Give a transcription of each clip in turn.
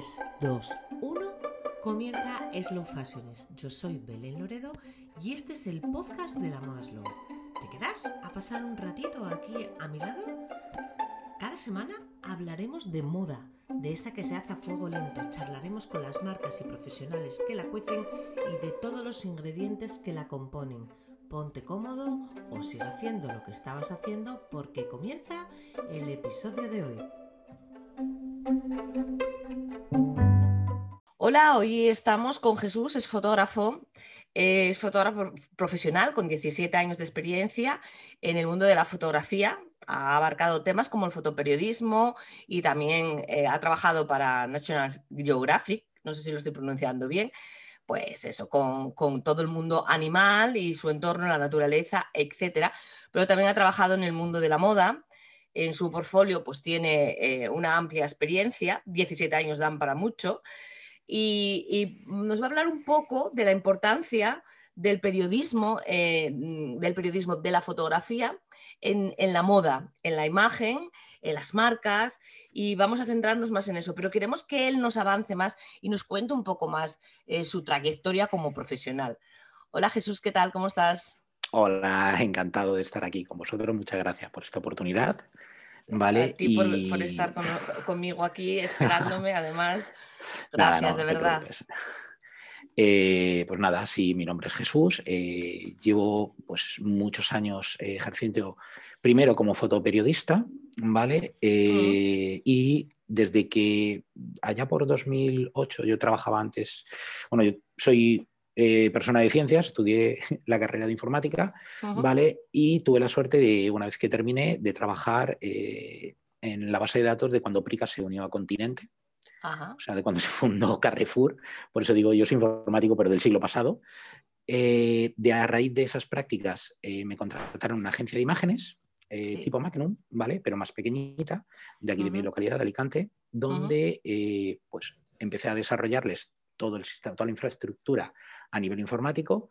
3, 2, 1, comienza Slow Fashionist. Yo soy Belén Loredo y este es el podcast de la moda slow. ¿Te quedas a pasar un ratito aquí a mi lado? Cada semana hablaremos de moda, de esa que se hace a fuego lento. Charlaremos con las marcas y profesionales que la cuecen y de todos los ingredientes que la componen. Ponte cómodo o sigue haciendo lo que estabas haciendo porque comienza el episodio de hoy. Hola, hoy estamos con Jesús, es fotógrafo, es fotógrafo profesional con 17 años de experiencia en el mundo de la fotografía. Ha abarcado temas como el fotoperiodismo y también eh, ha trabajado para National Geographic, no sé si lo estoy pronunciando bien, pues eso, con, todo el mundo animal y su entorno, la naturaleza, etcétera. Pero también ha trabajado en el mundo de la moda, en su portfolio pues tiene eh, una amplia experiencia, 17 años dan para mucho, y, nos va a hablar un poco de la importancia del periodismo, eh, del periodismo de la fotografía en, la moda, en la imagen, en las marcas, y vamos a centrarnos más en eso, pero queremos que él nos avance más y nos cuente un poco más eh, su trayectoria como profesional. Hola Jesús, ¿qué tal? ¿Cómo estás? Hola, encantado de estar aquí con vosotros. Muchas gracias por esta oportunidad. Vale. y... por, estar conmigo aquí esperándome, además. Gracias, de verdad. Eh, pues nada, sí, mi nombre es Jesús. Eh, llevo pues muchos años eh, ejerciendo primero como fotoperiodista, ¿vale? Y desde que allá por 2008 yo trabajaba antes, bueno, yo soy eh, persona de ciencias, estudié la carrera de informática, ¿vale? Y tuve la suerte de, una vez que terminé, de trabajar eh, en la base de datos de cuando Prica se unió a Continente. O sea, de cuando se fundó Carrefour. Por eso digo, yo soy informático, pero del siglo pasado. Eh, de a raíz de esas prácticas me contrataron una agencia de imágenes, tipo Magnum, ¿vale? Pero más pequeñita, de aquí de mi localidad, de Alicante, donde pues empecé a desarrollarles todo el sistema, toda la infraestructura a nivel informático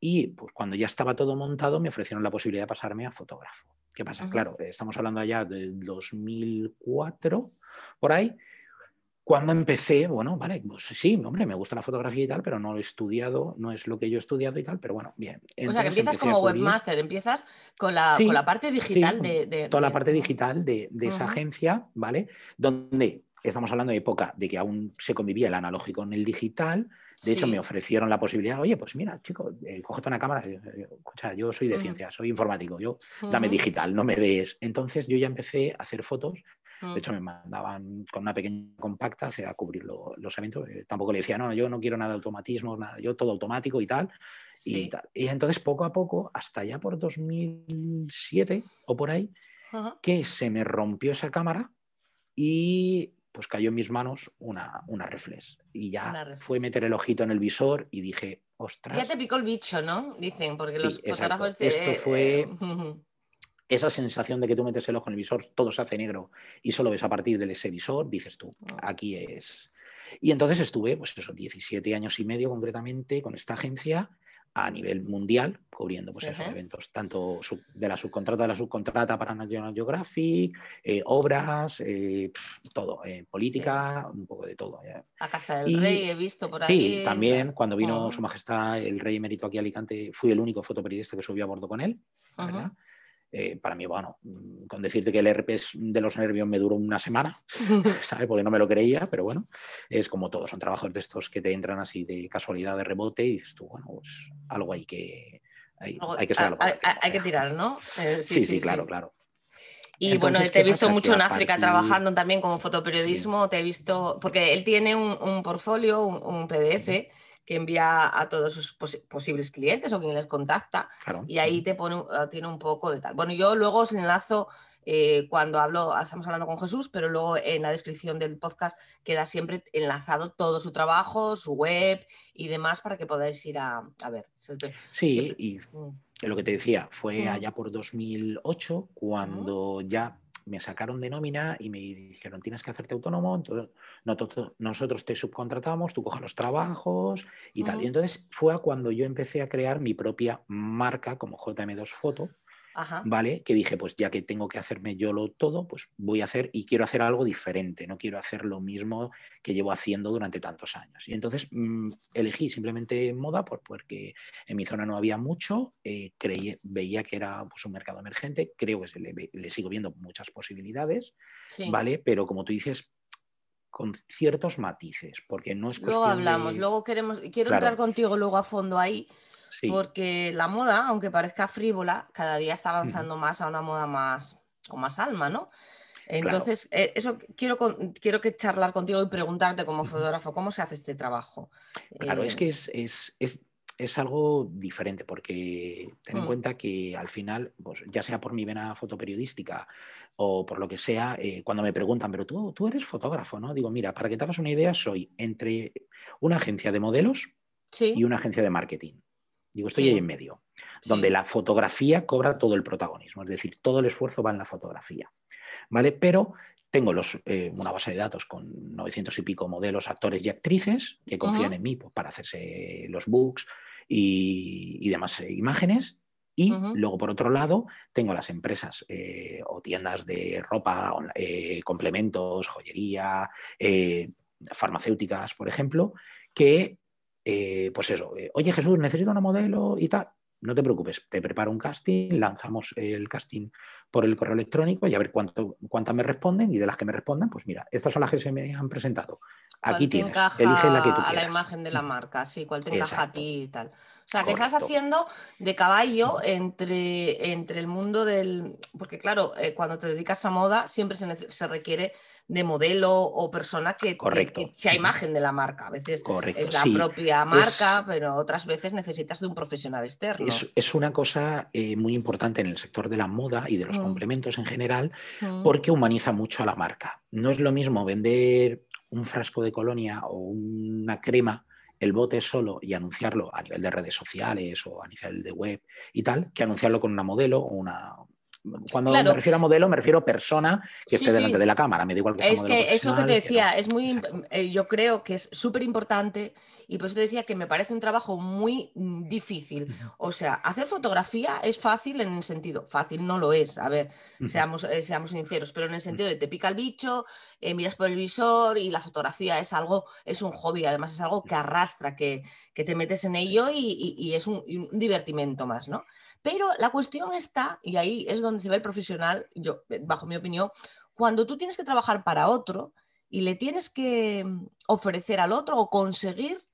y pues cuando ya estaba todo montado me ofrecieron la posibilidad de pasarme a fotógrafo. ¿Qué pasa? Claro, estamos hablando allá del 2004, por ahí. Cuando empecé, bueno, vale, pues sí, hombre, me gusta la fotografía y tal, pero no lo he estudiado, no es lo que yo he estudiado y tal, pero bueno, bien. o sea, que empiezas como webmaster, empiezas con la, con la parte digital de, Toda la parte digital de, esa agencia, ¿vale? Donde estamos hablando de época de que aún se convivía el analógico con el digital, de hecho, me ofrecieron la posibilidad, oye, pues mira, chico, eh, cógete una cámara. Eh, eh, escucha, yo soy de ciencia, soy informático, yo dame digital, no me des. Entonces yo ya empecé a hacer fotos. De mm. hecho, me mandaban con una pequeña compacta a cubrir los eventos. tampoco le decía, no, yo no quiero nada de automatismo, nada, yo todo automático y tal, y tal. Y entonces, poco a poco, hasta ya por 2007 o por ahí, que se me rompió esa cámara y pues cayó en mis manos una, una reflex. Y ya fue meter el ojito en el visor y dije, ostras. Ya te picó el bicho, ¿no? Dicen, porque los fotógrafos. Esto fue. esa sensación de que tú metes el ojo en el visor, todo se hace negro y solo ves a partir de ese visor, dices tú, ah. aquí es. Y entonces estuve, pues eso, 17 años y medio concretamente con esta agencia a nivel mundial, cubriendo pues, esos eventos, tanto de la subcontrata de la subcontrata para National Geographic, eh, obras, eh, todo, eh, política, un poco de todo. A Casa del Rey he visto por ahí. Sí, también cuando vino Su Majestad el Rey Emérito aquí a Alicante, fui el único fotoperiodista que subió a bordo con él, ¿verdad? Eh, para mí, bueno, con decirte que el herpes de los nervios me duró una semana, ¿sabes? Porque no me lo creía, pero bueno, es como todo, son trabajos de estos que te entran así de casualidad, de rebote, y dices tú, bueno, pues algo hay que, hay, que, hay, que tirar, ¿no? Eh, sí, sí, claro, claro. Y bueno, te he visto mucho en África trabajando también como fotoperiodismo, te he visto, porque él tiene un, un portfolio, un, PDF que envía a todos sus posibles clientes o quien les contacta y ahí te pone, ah, tiene un poco de tal. Bueno, yo luego os enlazo eh, cuando hablo, estamos hablando con Jesús, pero luego en la descripción del podcast queda siempre enlazado todo su trabajo, su web y demás para que podáis ir a, ver. Sí, y mm. lo que te decía, fue mm. allá por 2008 cuando ya me sacaron de nómina y me dijeron, tienes que hacerte autónomo, entonces nosotros te subcontratamos, tú coges los trabajos y tal. Y entonces fue cuando yo empecé a crear mi propia marca como JM2 Foto, ¿vale? Que dije, pues ya que tengo que hacerme yo lo todo, pues voy a hacer y quiero hacer algo diferente, no quiero hacer lo mismo que llevo haciendo durante tantos años. Y entonces mm, elegí simplemente moda porque en mi zona no había mucho, eh, creí, veía que era pues, un mercado emergente, creo que le, le sigo viendo muchas posibilidades, ¿vale? Pero como tú dices, con ciertos matices, porque no es Luego hablamos, luego queremos, quiero entrar contigo luego a fondo ahí, porque la moda, aunque parezca frívola, cada día está avanzando más a una moda más con más alma, ¿no? Entonces, eh, eso quiero, quiero que charlar contigo y preguntarte como fotógrafo, ¿cómo se hace este trabajo? Claro, es eh, que es, es, es, es, algo diferente, porque ten en mm. cuenta que al final, pues, ya sea por mi vena fotoperiodística o por lo que sea, eh, cuando me preguntan, pero tú, tú eres fotógrafo, ¿no? Digo, mira, para que te hagas una idea, soy entre una agencia de modelos y una agencia de marketing. Digo, estoy ahí en medio, donde la fotografía cobra todo el protagonismo, es decir, todo el esfuerzo va en la fotografía, ¿vale? Pero tengo los, eh, una base de datos con 900 y pico modelos, actores y actrices que confían en mí pues, para hacerse los books y, demás eh, imágenes. Y luego, por otro lado, tengo las empresas eh, o tiendas de ropa, complementos, joyería, farmacéuticas, por ejemplo, que eh, pues eso, eh, oye Jesús, necesito una modelo y tal. No te preocupes, te preparo un casting, lanzamos el casting por el correo electrónico y a ver cuánto, cuántas me responden y de las que me respondan, pues mira, estas son las que se me han presentado. Aquí tienes, elige la que tú quieras. A la imagen de la marca, sí, cuál te encaja a ti y tal. O sea, que estás haciendo de caballo entre, entre el mundo del... Porque claro, eh, cuando te dedicas a moda siempre se, requiere de modelo o persona que, sea imagen de la marca. A veces es la propia marca, pero otras veces necesitas de un profesional externo. Es, una cosa eh, muy importante en el sector de la moda y de los mm. complementos en general mm. porque humaniza mucho a la marca. No es lo mismo vender un frasco de colonia o una crema el bote solo y anunciarlo a nivel de redes sociales o a nivel de web y tal, que anunciarlo con una modelo o una, cuando me refiero a modelo, me refiero a persona que esté delante de la cámara. Me da igual que Es que eso que te decía, es muy, eh, yo creo que es súper importante y por eso te decía que me parece un trabajo muy mm, difícil. O sea, hacer fotografía es fácil en el sentido, fácil no lo es, a ver, seamos, eh, seamos sinceros, pero en el sentido de te pica el bicho, eh, miras por el visor y la fotografía es algo, es un hobby, además es algo que arrastra, que, te metes en ello y, es un, un divertimento más, ¿no? Pero la cuestión está, y ahí es donde se ve el profesional, yo, eh, bajo mi opinión, cuando tú tienes que trabajar para otro y le tienes que mm, ofrecer al otro o conseguir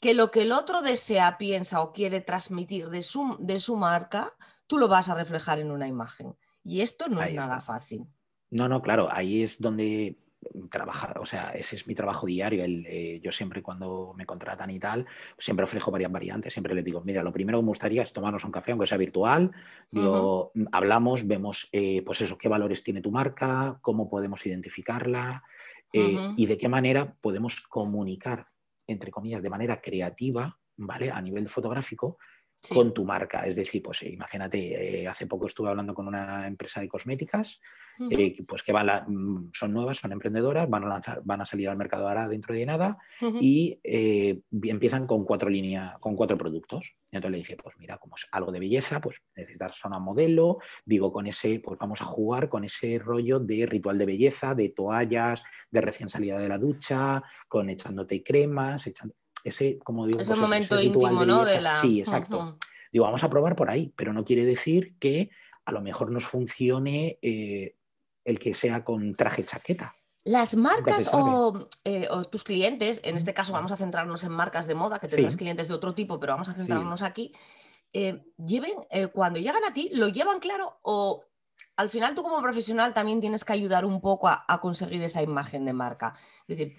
que lo que el otro desea, piensa o quiere transmitir de su, de su marca, tú lo vas a reflejar en una imagen. Y esto no es nada fácil. No, no, claro, ahí es donde trabajar, o sea, ese es mi trabajo diario. El, eh, yo siempre cuando me contratan y tal, siempre ofrezco varias variantes, siempre les digo, mira, lo primero que me gustaría es tomarnos un café, aunque sea virtual, digo, hablamos, vemos, eh, pues eso, qué valores tiene tu marca, cómo podemos identificarla eh, y de qué manera podemos comunicar, entre comillas, de manera creativa, ¿vale? A nivel fotográfico, con tu marca. Es decir, pues imagínate, hace poco estuve hablando con una empresa de cosméticas eh, pues que van mm, son nuevas, son emprendedoras, van a, lanzar, van a salir al mercado ahora dentro de nada y eh, empiezan con cuatro líneas, con cuatro productos. Y entonces le dije, pues mira, como es algo de belleza, pues necesitas una modelo, digo, con ese, pues vamos a jugar con ese rollo de ritual de belleza, de toallas, de recién salida de la ducha, con echándote cremas, echando, ese, como digo, ese pues momento íntimo, ¿no? De la... Sí, exacto. Digo, vamos a probar por ahí, pero no quiere decir que a lo mejor nos funcione eh, el que sea con traje chaqueta. Las marcas eh, o, tus clientes, en este caso vamos a centrarnos en marcas de moda, que tendrás clientes de otro tipo, pero vamos a centrarnos aquí, eh, lleven, cuando llegan a ti, ¿lo llevan claro o al final tú como profesional también tienes que ayudar un poco a, conseguir esa imagen de marca? Es decir,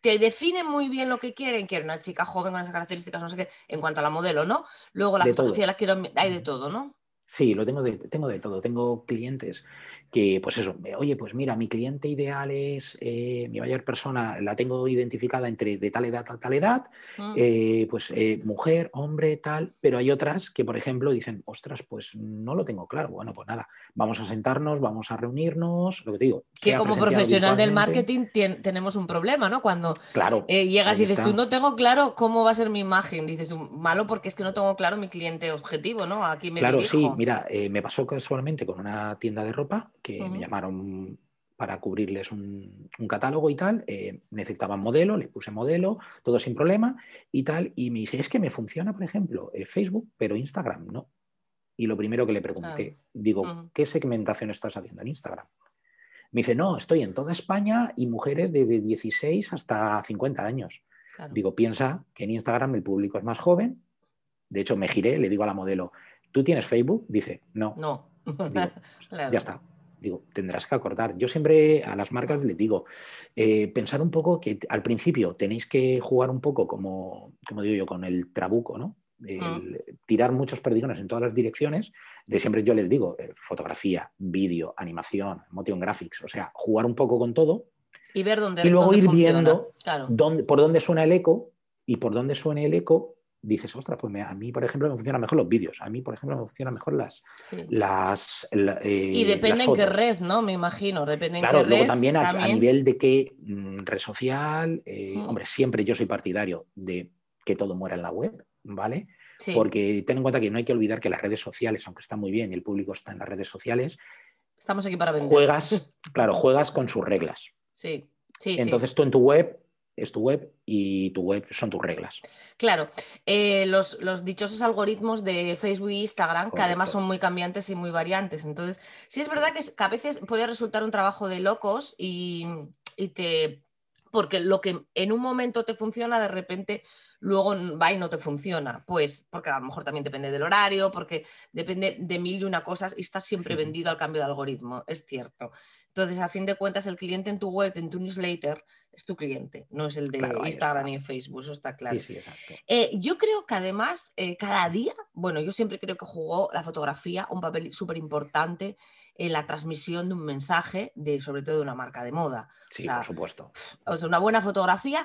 te definen muy bien lo que quieren, quieren una chica joven con esas características, no sé qué, en cuanto a la modelo, ¿no? Luego la fotografía la quiero, hay de todo, ¿no? Sí, lo tengo de, tengo de todo. Tengo clientes que, pues eso, oye, pues mira, mi cliente ideal es, eh, mi mayor persona, la tengo identificada entre de tal edad a tal edad, mm. eh, pues eh, mujer, hombre, tal, pero hay otras que, por ejemplo, dicen, ostras, pues no lo tengo claro. Bueno, pues nada, vamos a sentarnos, vamos a reunirnos, lo que te digo. Que como profesional del marketing tenemos un problema, ¿no? Cuando claro, llegas y dices, tú no tengo claro cómo va a ser mi imagen, dices, malo porque es que no tengo claro mi cliente objetivo, ¿no? Aquí me Claro, sí, mira, me pasó casualmente con una tienda de ropa que me llamaron para cubrirles un, catálogo y tal. Eh, necesitaban modelo, le puse modelo, todo sin problema y tal. Y me dice, es que me funciona, por ejemplo, Facebook, pero Instagram no. Y lo primero que le pregunté, digo, ¿qué segmentación estás haciendo en Instagram? Me dice, no, estoy en toda España y mujeres de, 16 hasta 50 años. Digo, piensa que en Instagram el público es más joven. De hecho, me giré, le digo a la modelo, ¿tú tienes Facebook? Dice, no. No. Ya está. Digo, tendrás que acordar. Yo siempre a las marcas les digo, eh, pensar un poco que al principio tenéis que jugar un poco como, como digo yo, con el trabuco, ¿no? tirar muchos perdigones en todas las direcciones, de siempre yo les digo, eh, fotografía, vídeo, animación, motion graphics, o sea, jugar un poco con todo. Y ver dónde Y luego ir viendo dónde, por dónde suena el eco y por dónde suena el eco, dices, ostras, pues a mí, por ejemplo, me funcionan mejor los vídeos, a mí, por ejemplo, me funcionan mejor las... las eh, y depende en qué red, ¿no? Me imagino, depende en qué luego también, a, nivel de qué mm, red social, eh, mm. hombre, siempre yo soy partidario de que todo muera en la web, ¿vale? Porque ten en cuenta que no hay que olvidar que las redes sociales, aunque están muy bien y el público está en las redes sociales, estamos aquí para vender. Juegas, claro, juegas con sus reglas. Sí, sí. Entonces tú en tu web es tu web y tu web son tus reglas. Claro, eh, los, dichosos algoritmos de Facebook e Instagram, que además son muy cambiantes y muy variantes. Entonces, sí es verdad que, a veces puede resultar un trabajo de locos y, y te... Porque lo que en un momento te funciona, de repente luego va y no te funciona. Pues porque a lo mejor también depende del horario, porque depende de mil y una cosas y estás siempre vendido al cambio de algoritmo, es cierto. Entonces, a fin de cuentas, el cliente en tu web, en tu newsletter, es tu cliente, no es el de Instagram ni Facebook, eso está claro. Eh, yo creo que además, eh, cada día, bueno, yo siempre creo que jugó la fotografía un papel súper importante en la transmisión de un mensaje, de, sobre todo de una marca de moda. Sí, por supuesto. O sea, una buena fotografía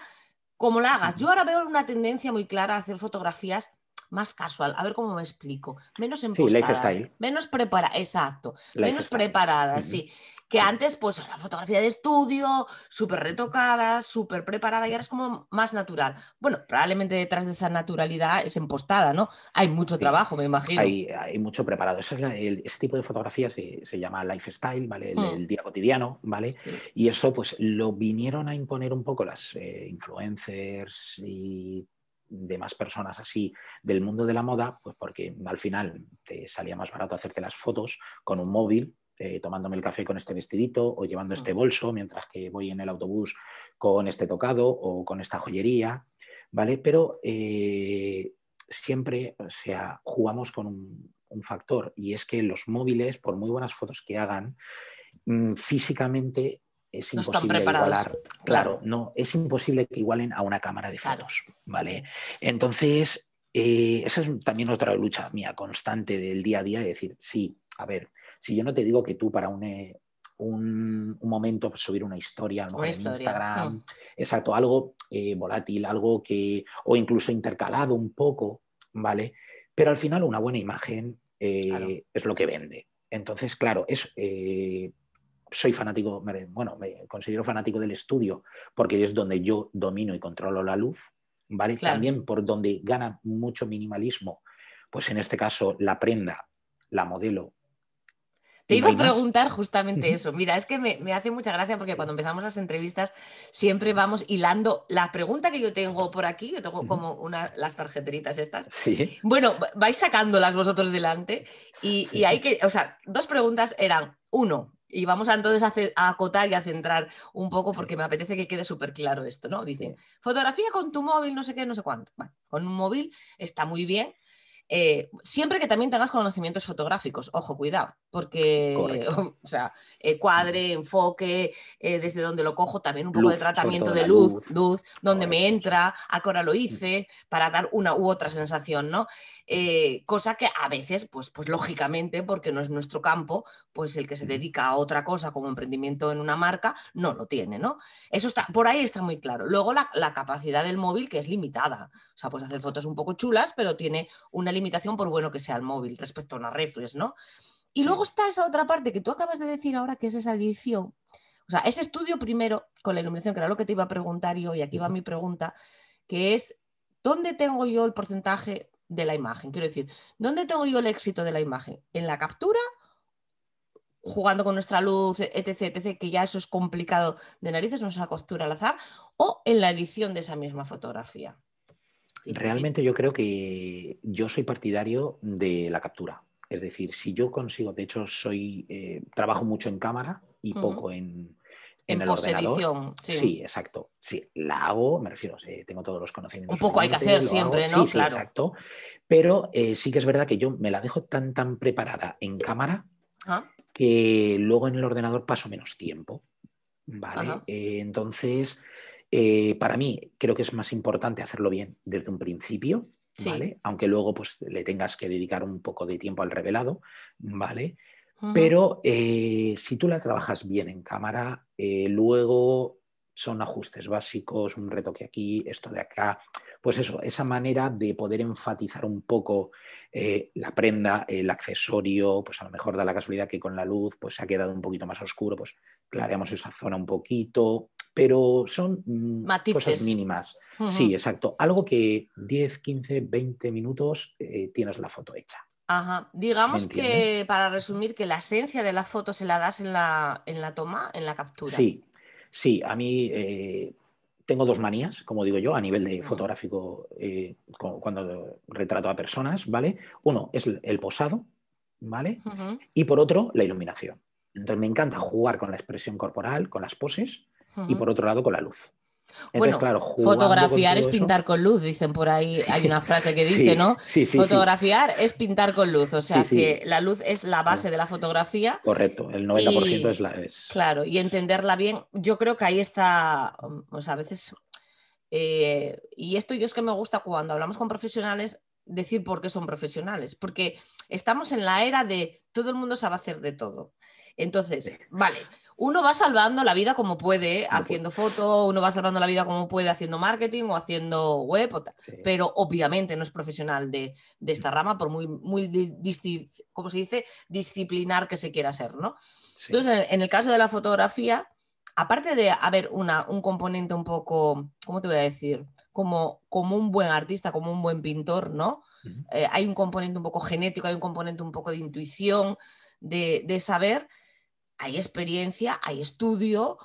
como la hagas. Yo ahora veo una tendencia muy clara a hacer fotografías más casual. A ver cómo me explico. Menos empostadas, menos preparadas, exacto, menos preparadas, sí. Que antes, pues, la fotografía de estudio, súper retocada, súper preparada, y ahora es como más natural. Bueno, probablemente detrás de esa naturalidad es empostada, ¿no? Hay mucho trabajo, me imagino. Hay, mucho preparado. Ese, tipo de fotografía se, llama lifestyle, ¿vale? Mm. El, día cotidiano, ¿vale? Y eso, pues, lo vinieron a imponer un poco las eh, influencers y demás personas así del mundo de la moda, pues porque al final te salía más barato hacerte las fotos con un móvil, eh, tomándome el café con este vestidito o llevando este bolso mientras que voy en el autobús con este tocado o con esta joyería, ¿vale? Pero eh, siempre, o sea, jugamos con un, factor y es que los móviles, por muy buenas fotos que hagan, mm, físicamente es imposible igualar. Claro, no, es imposible que igualen a una cámara de fotos, ¿vale? Entonces, eh, esa es también otra lucha mía constante del día a día, de decir, sí, a ver, si yo no te digo que tú para un, eh, un, momento pues, subir una historia, a lo mejor en Instagram, exacto, algo eh, volátil, algo que, o incluso intercalado un poco, ¿vale? Pero al final una buena imagen es lo que vende. Entonces, claro, es, soy fanático, bueno, me considero fanático del estudio porque es donde yo domino y controlo la luz, ¿vale? También por donde gana mucho minimalismo, pues en este caso la prenda, la modelo. Te iba a preguntar justamente eso. Mira, es que me, hace mucha gracia porque cuando empezamos las entrevistas siempre vamos hilando la pregunta que yo tengo por aquí. Yo tengo como una, las tarjeteritas estas. Sí. Bueno, vais sacándolas vosotros delante y, y hay que, o sea, dos preguntas eran, uno, y vamos a, entonces a, acotar y a centrar un poco porque me apetece que quede súper claro esto, ¿no? Dicen, fotografía con tu móvil, no sé qué, no sé cuánto. Bueno, con un móvil está muy bien, eh, siempre que también tengas conocimientos fotográficos, ojo, cuidado, porque, o sea, eh, cuadre, enfoque, eh, desde donde lo cojo, también un poco de tratamiento de luz, luz, donde me entra, a qué hora lo hice, para dar una u otra sensación, ¿no? cosa que a veces, pues, pues lógicamente, porque no es nuestro campo, pues el que se dedica a otra cosa como emprendimiento en una marca, no lo tiene, ¿no? Eso está, por ahí está muy claro. Luego la, la capacidad del móvil, que es limitada, o sea, puedes hacer fotos un poco chulas, pero tiene una limitación por bueno que sea el móvil respecto a una reflex, ¿no? Y luego está esa otra parte que tú acabas de decir ahora, que es esa edición. O sea, ese estudio primero con la iluminación, que era lo que te iba a preguntar yo, y aquí va mi pregunta, que es, ¿dónde tengo yo el porcentaje de la imagen. Quiero decir, ¿dónde tengo yo el éxito de la imagen? ¿En la captura? jugando con nuestra luz, etc., etc., que ya eso es complicado de narices, no es una captura al azar, o en la edición de esa misma fotografía. Realmente yo creo que yo soy partidario de la captura. Es decir, si yo consigo, de hecho, soy eh, trabajo mucho en cámara y poco en, en, el ordenador. Sí. exacto. Sí, la hago, me refiero, tengo todos los conocimientos. Un poco hay que hacer siempre, ¿no? Sí, claro. exacto. Pero eh, sí que es verdad que yo me la dejo tan, tan preparada en cámara ah. que luego en el ordenador paso menos tiempo. ¿Vale? Eh, entonces, eh, para mí creo que es más importante hacerlo bien desde un principio. ¿Vale? Aunque luego pues, le tengas que dedicar un poco de tiempo al revelado, ¿vale? Pero eh, si tú la trabajas bien en cámara, eh, luego son ajustes básicos, un retoque aquí, esto de acá. Pues eso, esa manera de poder enfatizar un poco eh, la prenda, el accesorio, pues a lo mejor da la casualidad que con la luz pues se ha quedado un poquito más oscuro, pues clareamos esa zona un poquito, pero son mm, cosas mínimas. Sí, exacto. Algo que 10, 15, 20 minutos tienes la foto hecha. Ajá. Digamos que, para resumir, que la esencia de la foto se la das en la, en la toma, en la captura. Sí, sí, a mí eh, tengo dos manías, como digo yo, a nivel de fotográfico, eh, cuando retrato a personas, ¿vale? Uno es el posado, ¿vale? Y por otro, la iluminación. Entonces me encanta jugar con la expresión corporal, con las poses, y por otro lado, con la luz bueno, claro, fotografiar es pintar con luz, dicen por ahí, hay una frase que dice, ¿no? Sí, fotografiar es pintar con luz, o sea que la luz es la base de la fotografía. Correcto, el 90% es la... Es... Claro, y entenderla bien, yo creo que ahí está, o sea, a veces... Eh, y esto yo es que me gusta cuando hablamos con profesionales, decir por qué son profesionales, porque estamos en la era de todo el mundo sabe hacer de todo. Entonces, vale, uno va salvando la vida como puede haciendo fotos, uno va salvando la vida como puede haciendo marketing o haciendo web, pero obviamente no es profesional de, esta rama, por muy, muy ¿cómo se dice? disciplinar que se quiera ser, ¿no? Entonces, en, el caso de la fotografía, aparte de haber una, un componente un poco, ¿cómo te voy a decir? Como, como un buen artista, como un buen pintor, ¿no? Eh, hay un componente un poco genético, hay un componente un poco de intuición, de, de saber hay experiencia, hay estudio,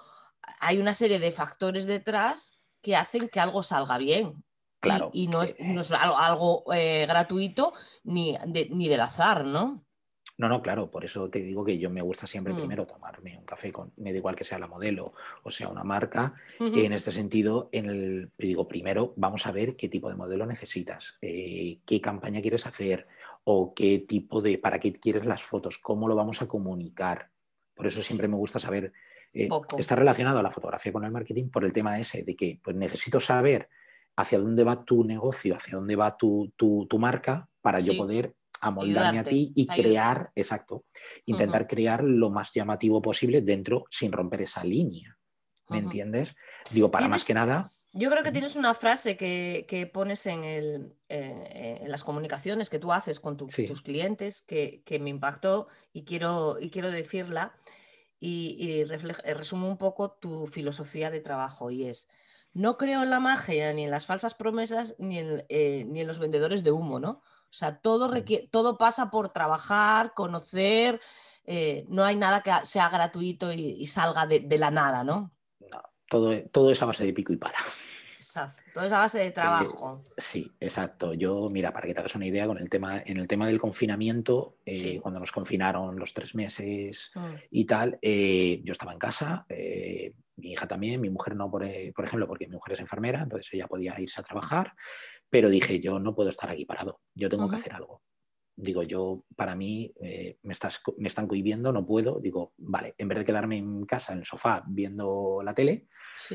hay una serie de factores detrás que hacen que algo salga bien. Claro. Y, no, es, algo, eh, gratuito ni, ni del azar, ¿no? No, no, claro, por eso te digo que yo me gusta siempre mm. primero tomarme un café con, me da igual que sea la modelo o sea una marca. En este sentido, en el, digo, primero vamos a ver qué tipo de modelo necesitas, eh, qué campaña quieres hacer o qué tipo de, para qué quieres las fotos, cómo lo vamos a comunicar. Por eso siempre me gusta saber, eh, está relacionado a la fotografía con el marketing por el tema ese de que pues, necesito saber hacia dónde va tu negocio, hacia dónde va tu, marca para yo poder amoldarme a ti y crear, exacto, intentar crear lo más llamativo posible dentro sin romper esa línea. ¿Me entiendes? Digo, para más que nada. Yo creo que tienes una frase que, pones en, el, eh, en, las comunicaciones que tú haces con tus clientes que, me impactó y quiero, y quiero decirla y, y eh, resumo un poco tu filosofía de trabajo y es, no creo en la magia ni en las falsas promesas ni en, eh, ni en los vendedores de humo, ¿no? O sea, todo, mm. todo pasa por trabajar, conocer, no hay nada que sea gratuito y, salga de, de la nada, ¿no? Todo, todo es a base de pico y para. Exacto, todo es a base de eh, trabajo. sí, exacto. Yo, mira, para que te hagas una idea, con el tema, en el tema del confinamiento, eh, cuando nos confinaron los tres meses mm. y tal, eh, yo estaba en casa, mi hija también, mi mujer no, por, por, ejemplo, porque mi mujer es enfermera, entonces ella podía irse a trabajar, pero dije, yo no puedo estar aquí parado, yo tengo que hacer algo digo yo, para mí eh, me, estás, me están cohibiendo, no puedo, digo, vale, en vez de quedarme en casa, en el sofá, viendo la tele,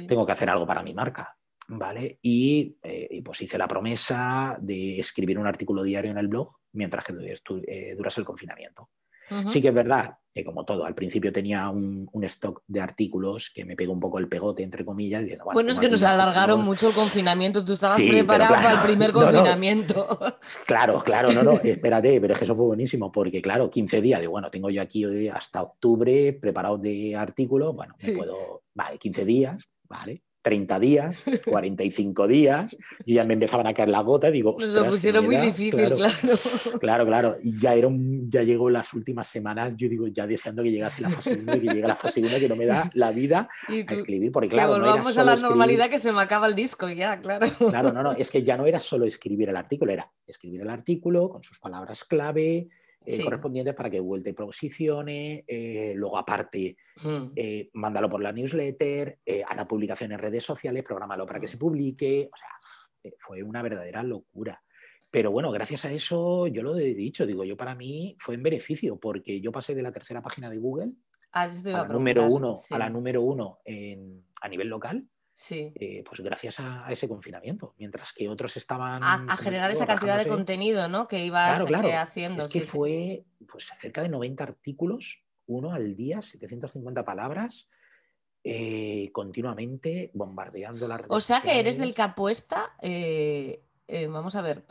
tengo que hacer algo para mi marca, ¿vale? Y, eh, pues hice la promesa de escribir un artículo diario en el blog mientras que eh, durase el confinamiento. Sí que es verdad que como todo, al principio tenía un, stock de artículos que me pegó un poco el pegote, entre comillas. bueno, es que nos alargaron mucho el confiamiento, tú estabas preparado para el primer confinamiento. Claro, claro, no, no, espérate, pero es que eso fue buenísimo, porque claro, 15 días, de bueno, tengo yo aquí hasta octubre preparado de artículos, bueno, me puedo, vale, 15 días, vale, 30 días, 45 días, y ya me empezaban a caer la gota, digo, Nos lo pusieron muy difícil, claro. Claro, claro. Y ya, era ya llegó las últimas semanas, yo digo, ya deseando que llegase la fase 1 y que llegue la fase 1 que no me da la vida a escribir, porque claro. Volvamos a la normalidad que se me acaba el disco ya, claro. Claro, no, no, es que ya no era solo escribir el artículo, era escribir el artículo con sus palabras clave, eh, correspondientes para que vuelte y posicione, eh, luego aparte hmm. eh, mándalo por la newsletter, a la publicación en redes sociales, prográmalo para que se publique, o sea, fue una verdadera locura. Pero bueno, gracias a eso yo lo he dicho, digo, yo para mí fue en beneficio, porque yo pasé de la tercera página de Google ah, a, la número uno, a la número uno a nivel local Sí. Eh, pues gracias a, ese confinamiento, mientras que otros estaban... A, generar esa cantidad de contenido, ¿no? Que ibas eh, haciendo. Es que fue pues, cerca de 90 artículos, uno al día, 750 palabras, eh, continuamente bombardeando la red. O sea que eres del que apuesta, vamos a ver,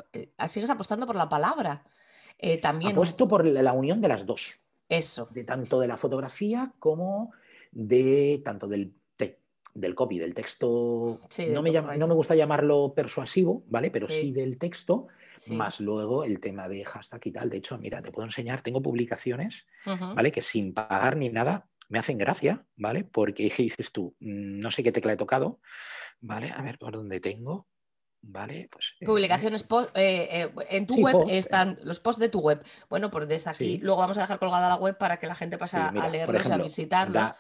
sigues apostando por la palabra. también. Apuesto por la unión de las dos. Eso. De tanto de la fotografía como de tanto del del copy, del texto, no, me llama, no, me gusta llamarlo persuasivo, ¿vale? Pero sí, del texto, más luego el tema de hashtag y tal. De hecho, mira, te puedo enseñar, tengo publicaciones, ¿vale? Que sin pagar ni nada me hacen gracia, ¿vale? Porque dices tú, mm, no sé qué tecla he tocado, ¿vale? A ver por dónde tengo. ¿Vale? Pues, eh, Publicaciones eh, eh, en tu web están los posts de tu web. Bueno, pues desde aquí. Luego vamos a dejar colgada la web para que la gente pase a leerlos, a visitarlos.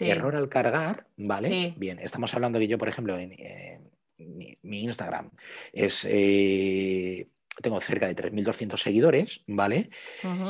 Error al cargar, ¿vale? Bien, estamos hablando que yo, por ejemplo, en, mi, Instagram es eh, tengo cerca de 3.200 seguidores, ¿vale?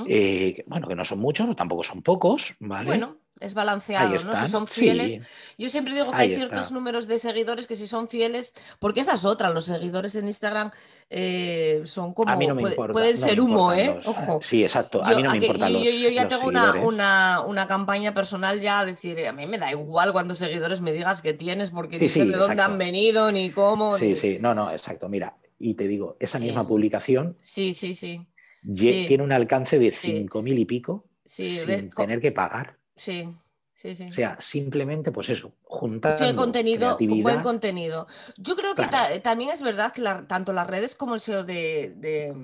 Eh, bueno, que no son muchos, tampoco son pocos, ¿vale? Bueno, es balanceado, ¿no? Si son fieles. Yo siempre digo que hay ciertos números de seguidores que si son fieles, porque esa es otra, los seguidores en Instagram eh, son como. A mí no me pueden ser humo, ¿eh? Ojo. Sí, exacto. A mí no me importan los. Yo, yo ya tengo una, una, campaña personal ya a decir, a mí me da igual cuántos seguidores me digas que tienes, porque no sé de dónde han venido, ni cómo. Sí, sí, no, no, exacto. Mira, y te digo, esa misma publicación sí, sí, sí. tiene un alcance de 5.000 y pico sin tener que pagar. Sí. Sí, sí. O sea, simplemente, pues eso, juntar. Sí, contenido, un buen contenido. Yo creo que también es verdad que tanto las redes como el SEO de,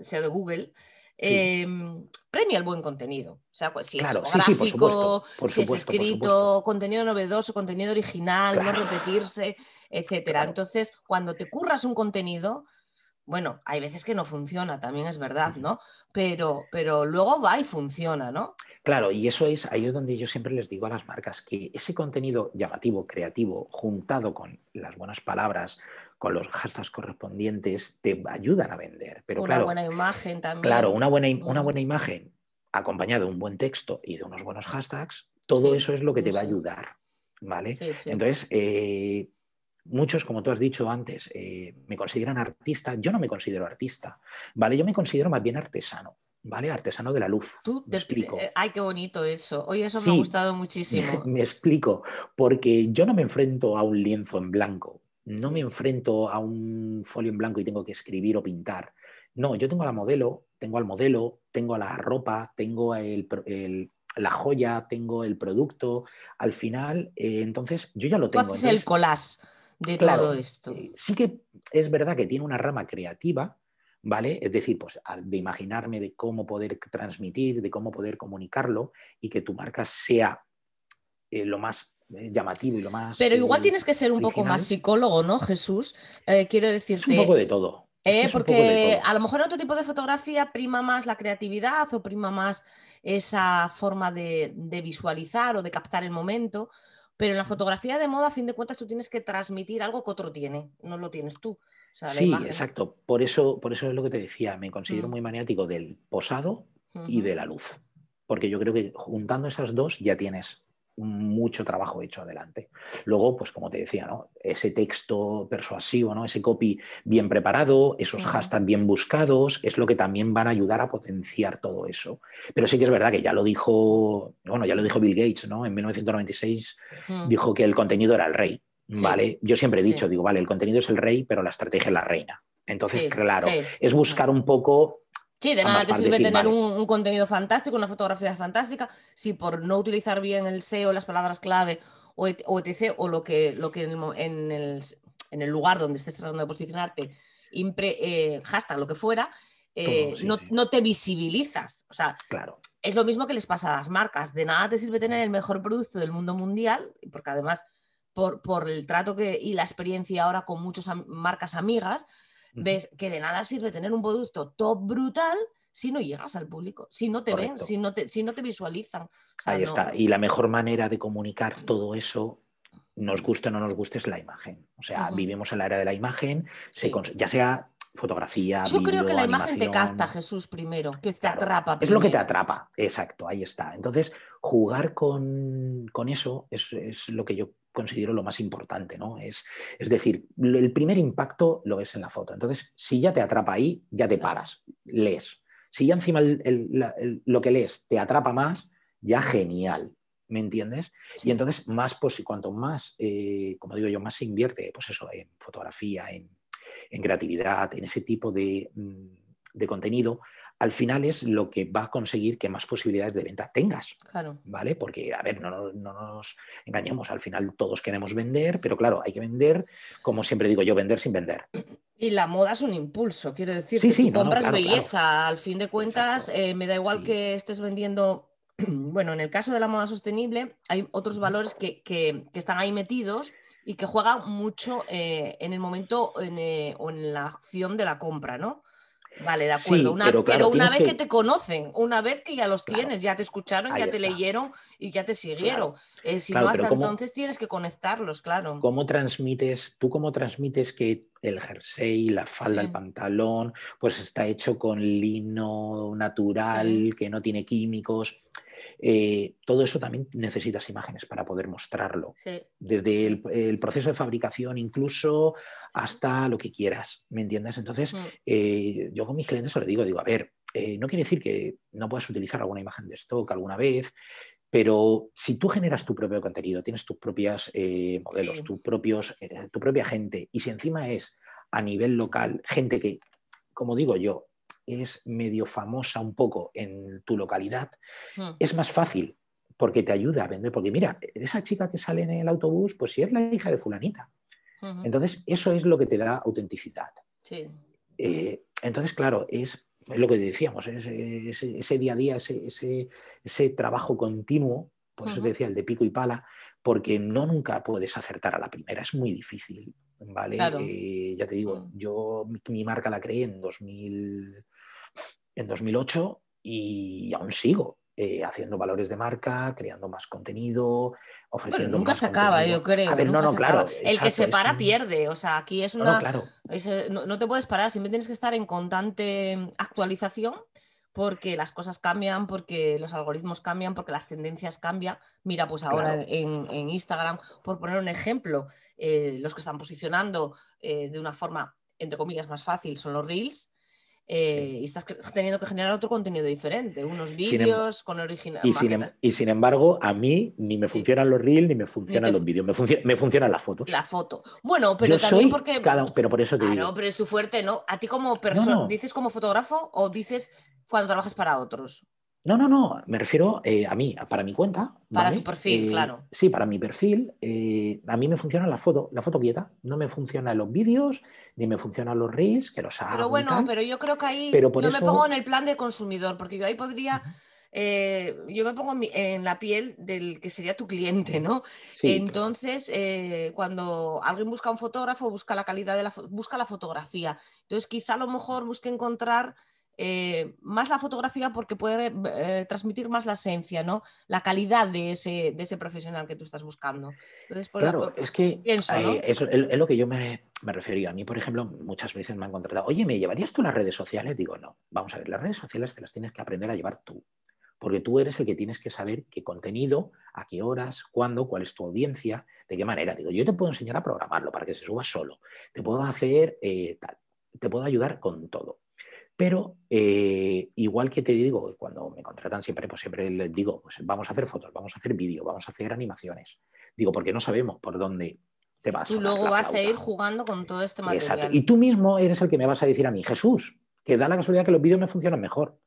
SEO de Google em, premia el buen contenido. O sea, pues si es gráfico, si es escrito, contenido novedoso, contenido original, no repetirse etcétera. Entonces, cuando te curras un contenido, bueno, hay veces que no funciona, también es verdad, ¿no? Pero, pero luego va y funciona, ¿no? Claro, y eso es, ahí es donde yo siempre les digo a las marcas que ese contenido llamativo, creativo, juntado con las buenas palabras, con los hashtags correspondientes, te ayudan a vender. Pero una buena imagen también. Claro, una buena, una buena imagen acompañada de un buen texto y de unos buenos hashtags, todo eso es lo que te va a ayudar. ¿Vale? Entonces, eh, muchos, como tú has dicho antes, eh, me consideran artista. Yo no me considero artista, ¿vale? Yo me considero más bien artesano, ¿vale? Artesano de la luz. Tú te explico. Eh, ay, qué bonito eso. Oye, eso me ha gustado muchísimo. Me, explico, porque yo no me enfrento a un lienzo en blanco, no me enfrento a un folio en blanco y tengo que escribir o pintar. No, yo tengo la modelo, tengo al modelo, tengo la ropa, tengo la joya, tengo el producto. Al final, eh, entonces yo ya lo tengo. Tú haces el collage de todo esto. Eh, sí que es verdad que tiene una rama creativa, ¿vale? Es decir, pues de imaginarme de cómo poder transmitir, de cómo poder comunicarlo y que tu marca sea eh, lo más eh, llamativo y lo más. Pero igual tienes que ser un poco más psicólogo, ¿no, Jesús? quiero decirte. un poco de todo. porque a lo mejor otro tipo de fotografía prima más la creatividad o prima más esa forma de visualizar o de captar el momento. Pero en la fotografía de moda, a fin de cuentas, tú tienes que transmitir algo que otro tiene, no lo tienes tú. sí, exacto. Por eso, por eso es lo que te decía, me considero mm. muy maniático del posado y de la luz. Porque yo creo que juntando esas dos ya tienes mucho trabajo hecho adelante. Luego, pues como te decía, ¿no? ese texto persuasivo, ¿no? ese copy bien preparado, esos hashtags bien buscados, es lo que también van a ayudar a potenciar todo eso. Pero sí que es verdad que ya lo dijo, bueno, ya lo dijo Bill Gates, ¿no? En 1996 dijo que el contenido era el rey. ¿Vale? Yo siempre he dicho, digo, vale, el contenido es el rey, pero la estrategia es la reina. Entonces, claro, es buscar un poco Sí, de nada te sirve tener un, contenido fantástico, una fotografía fantástica, si por no utilizar bien el SEO, las palabras clave o, etc., o lo que, lo que en, el, lugar donde estés tratando de posicionarte, impre, eh, hashtag, lo que fuera, eh, no, te visibilizas. O sea, claro. es lo mismo que les pasa a las marcas. De nada te sirve tener el mejor producto del mundo mundial, porque además, por, por el trato que, y la experiencia ahora con muchas marcas amigas, ves que de nada sirve tener un producto top brutal si no llegas al público, si no te ven, si no te, si no te visualizan. Ahí está. Y la mejor manera de comunicar todo eso nos guste o no nos guste es la imagen. O sea, vivimos en la era de la imagen, ya sea fotografía. Yo creo que la imagen te capta, Jesús, primero, que te atrapa. Es lo que te atrapa, exacto, ahí está. Entonces, jugar con, eso es, lo que yo considero lo más importante, ¿no? Es, es decir, el primer impacto lo ves en la foto. Entonces, si ya te atrapa ahí, ya te paras, lees. Si ya encima lo que lees te atrapa más, ya genial. ¿Me entiendes? Y entonces, más, pues, cuanto más, eh, como digo yo, más se invierte, pues eso, en fotografía, en, en creatividad, en ese tipo mm, de, contenido, al final es lo que va a conseguir que más posibilidades de venta tengas. Claro. ¿Vale? Porque, a ver, no, nos engañemos, al final todos queremos vender, pero claro, hay que vender, como siempre digo yo, vender sin vender. Y la moda es un impulso, quiero decir, sí, sí, compras belleza, al fin de cuentas, eh, me da igual que estés vendiendo, bueno, en el caso de la moda sostenible, hay otros valores que, que están ahí metidos y que juega mucho eh, en el momento eh, o en la acción de la compra, ¿no? Vale, de acuerdo. pero, una vez que... te conocen, una vez que ya los tienes, ya te escucharon, ya te leyeron y ya te siguieron. Eh, si no, hasta entonces tienes que conectarlos, claro. ¿Cómo transmites, tú cómo transmites que el jersey, la falda, el pantalón, pues está hecho con lino natural, que no tiene químicos? Eh, todo eso también necesitas imágenes para poder mostrarlo. Desde el, proceso de fabricación incluso hasta lo que quieras, ¿me entiendes? Entonces, mm. eh, yo con mis clientes le digo, digo, a ver, eh, no quiere decir que no puedas utilizar alguna imagen de stock alguna vez, pero si tú generas tu propio contenido, tienes tus propios modelos, propios, tu propia gente, y si encima es a nivel local, gente que, como digo yo, es medio famosa un poco en tu localidad, hmm. es más fácil porque te ayuda a vender. Porque mira, esa chica que sale en el autobús, pues si es la hija de fulanita. Entonces, eso es lo que te da autenticidad. Eh, entonces, claro, es, lo que decíamos, ese día a día, ese, ese, trabajo continuo, por eso te decía el de pico y pala, porque no nunca puedes acertar a la primera, es muy difícil. ¿Vale? Eh, ya te digo, mm. yo mi, marca la creé en, 2000, en 2008 y aún sigo. Eh, haciendo valores de marca, creando más contenido, ofreciendo nunca se acaba, yo creo. A ver, no, no, claro. El que se para pierde. O sea, aquí es una. No, no, te puedes parar, siempre tienes que estar en constante actualización porque las cosas cambian, porque los algoritmos cambian, porque las tendencias cambian. Mira, pues ahora en, Instagram, por poner un ejemplo, eh, los que están posicionando eh, de una forma, entre comillas, más fácil son los reels. Eh, y estás teniendo que generar otro contenido diferente, unos em vídeos con original. Y, em y, sin embargo, a mí ni me funcionan los reels ni me funcionan los vídeos, me, me, funcionan las fotos. La foto. Bueno, pero también porque. pero por eso te digo. No, pero es tu fuerte, ¿no? A ti como persona, ¿dices como fotógrafo o dices cuando trabajas para otros? No, no, no, me refiero eh, a mí, para mi cuenta. Para tu perfil, eh, claro. Sí, para mi perfil. Eh, a mí me funciona la foto, la foto quieta. No me funcionan los vídeos, ni me funcionan los reels, que los hago. Pero bueno, pero yo creo que ahí yo me pongo en el plan de consumidor, porque yo ahí podría. yo me pongo en, la piel del que sería tu cliente, ¿no? Entonces, cuando alguien busca un fotógrafo, busca la calidad de la, busca la fotografía. Entonces, quizá a lo mejor busque encontrar eh, más la fotografía porque puede eh, transmitir más la esencia, ¿no? La calidad de ese, de ese profesional que tú estás buscando. claro, es que eh, es, lo que yo me, me refería. A mí, por ejemplo, muchas veces me han contratado, oye, ¿me llevarías tú las redes sociales? Digo, no, vamos a ver, las redes sociales te las tienes que aprender a llevar tú. Porque tú eres el que tienes que saber qué contenido, a qué horas, cuándo, cuál es tu audiencia, de qué manera. Digo, yo te puedo enseñar a programarlo para que se suba solo. Te puedo hacer tal. Te puedo ayudar con todo pero eh, igual que te digo, cuando me contratan siempre, pues siempre les digo, pues vamos a hacer fotos, vamos a hacer vídeo, vamos a hacer animaciones. Digo, porque no sabemos por dónde te vas. Y luego vas a ir jugando con todo este material. Exacto. Y tú mismo eres el que me vas a decir a mí, Jesús, que da la casualidad que los vídeos me funcionan mejor.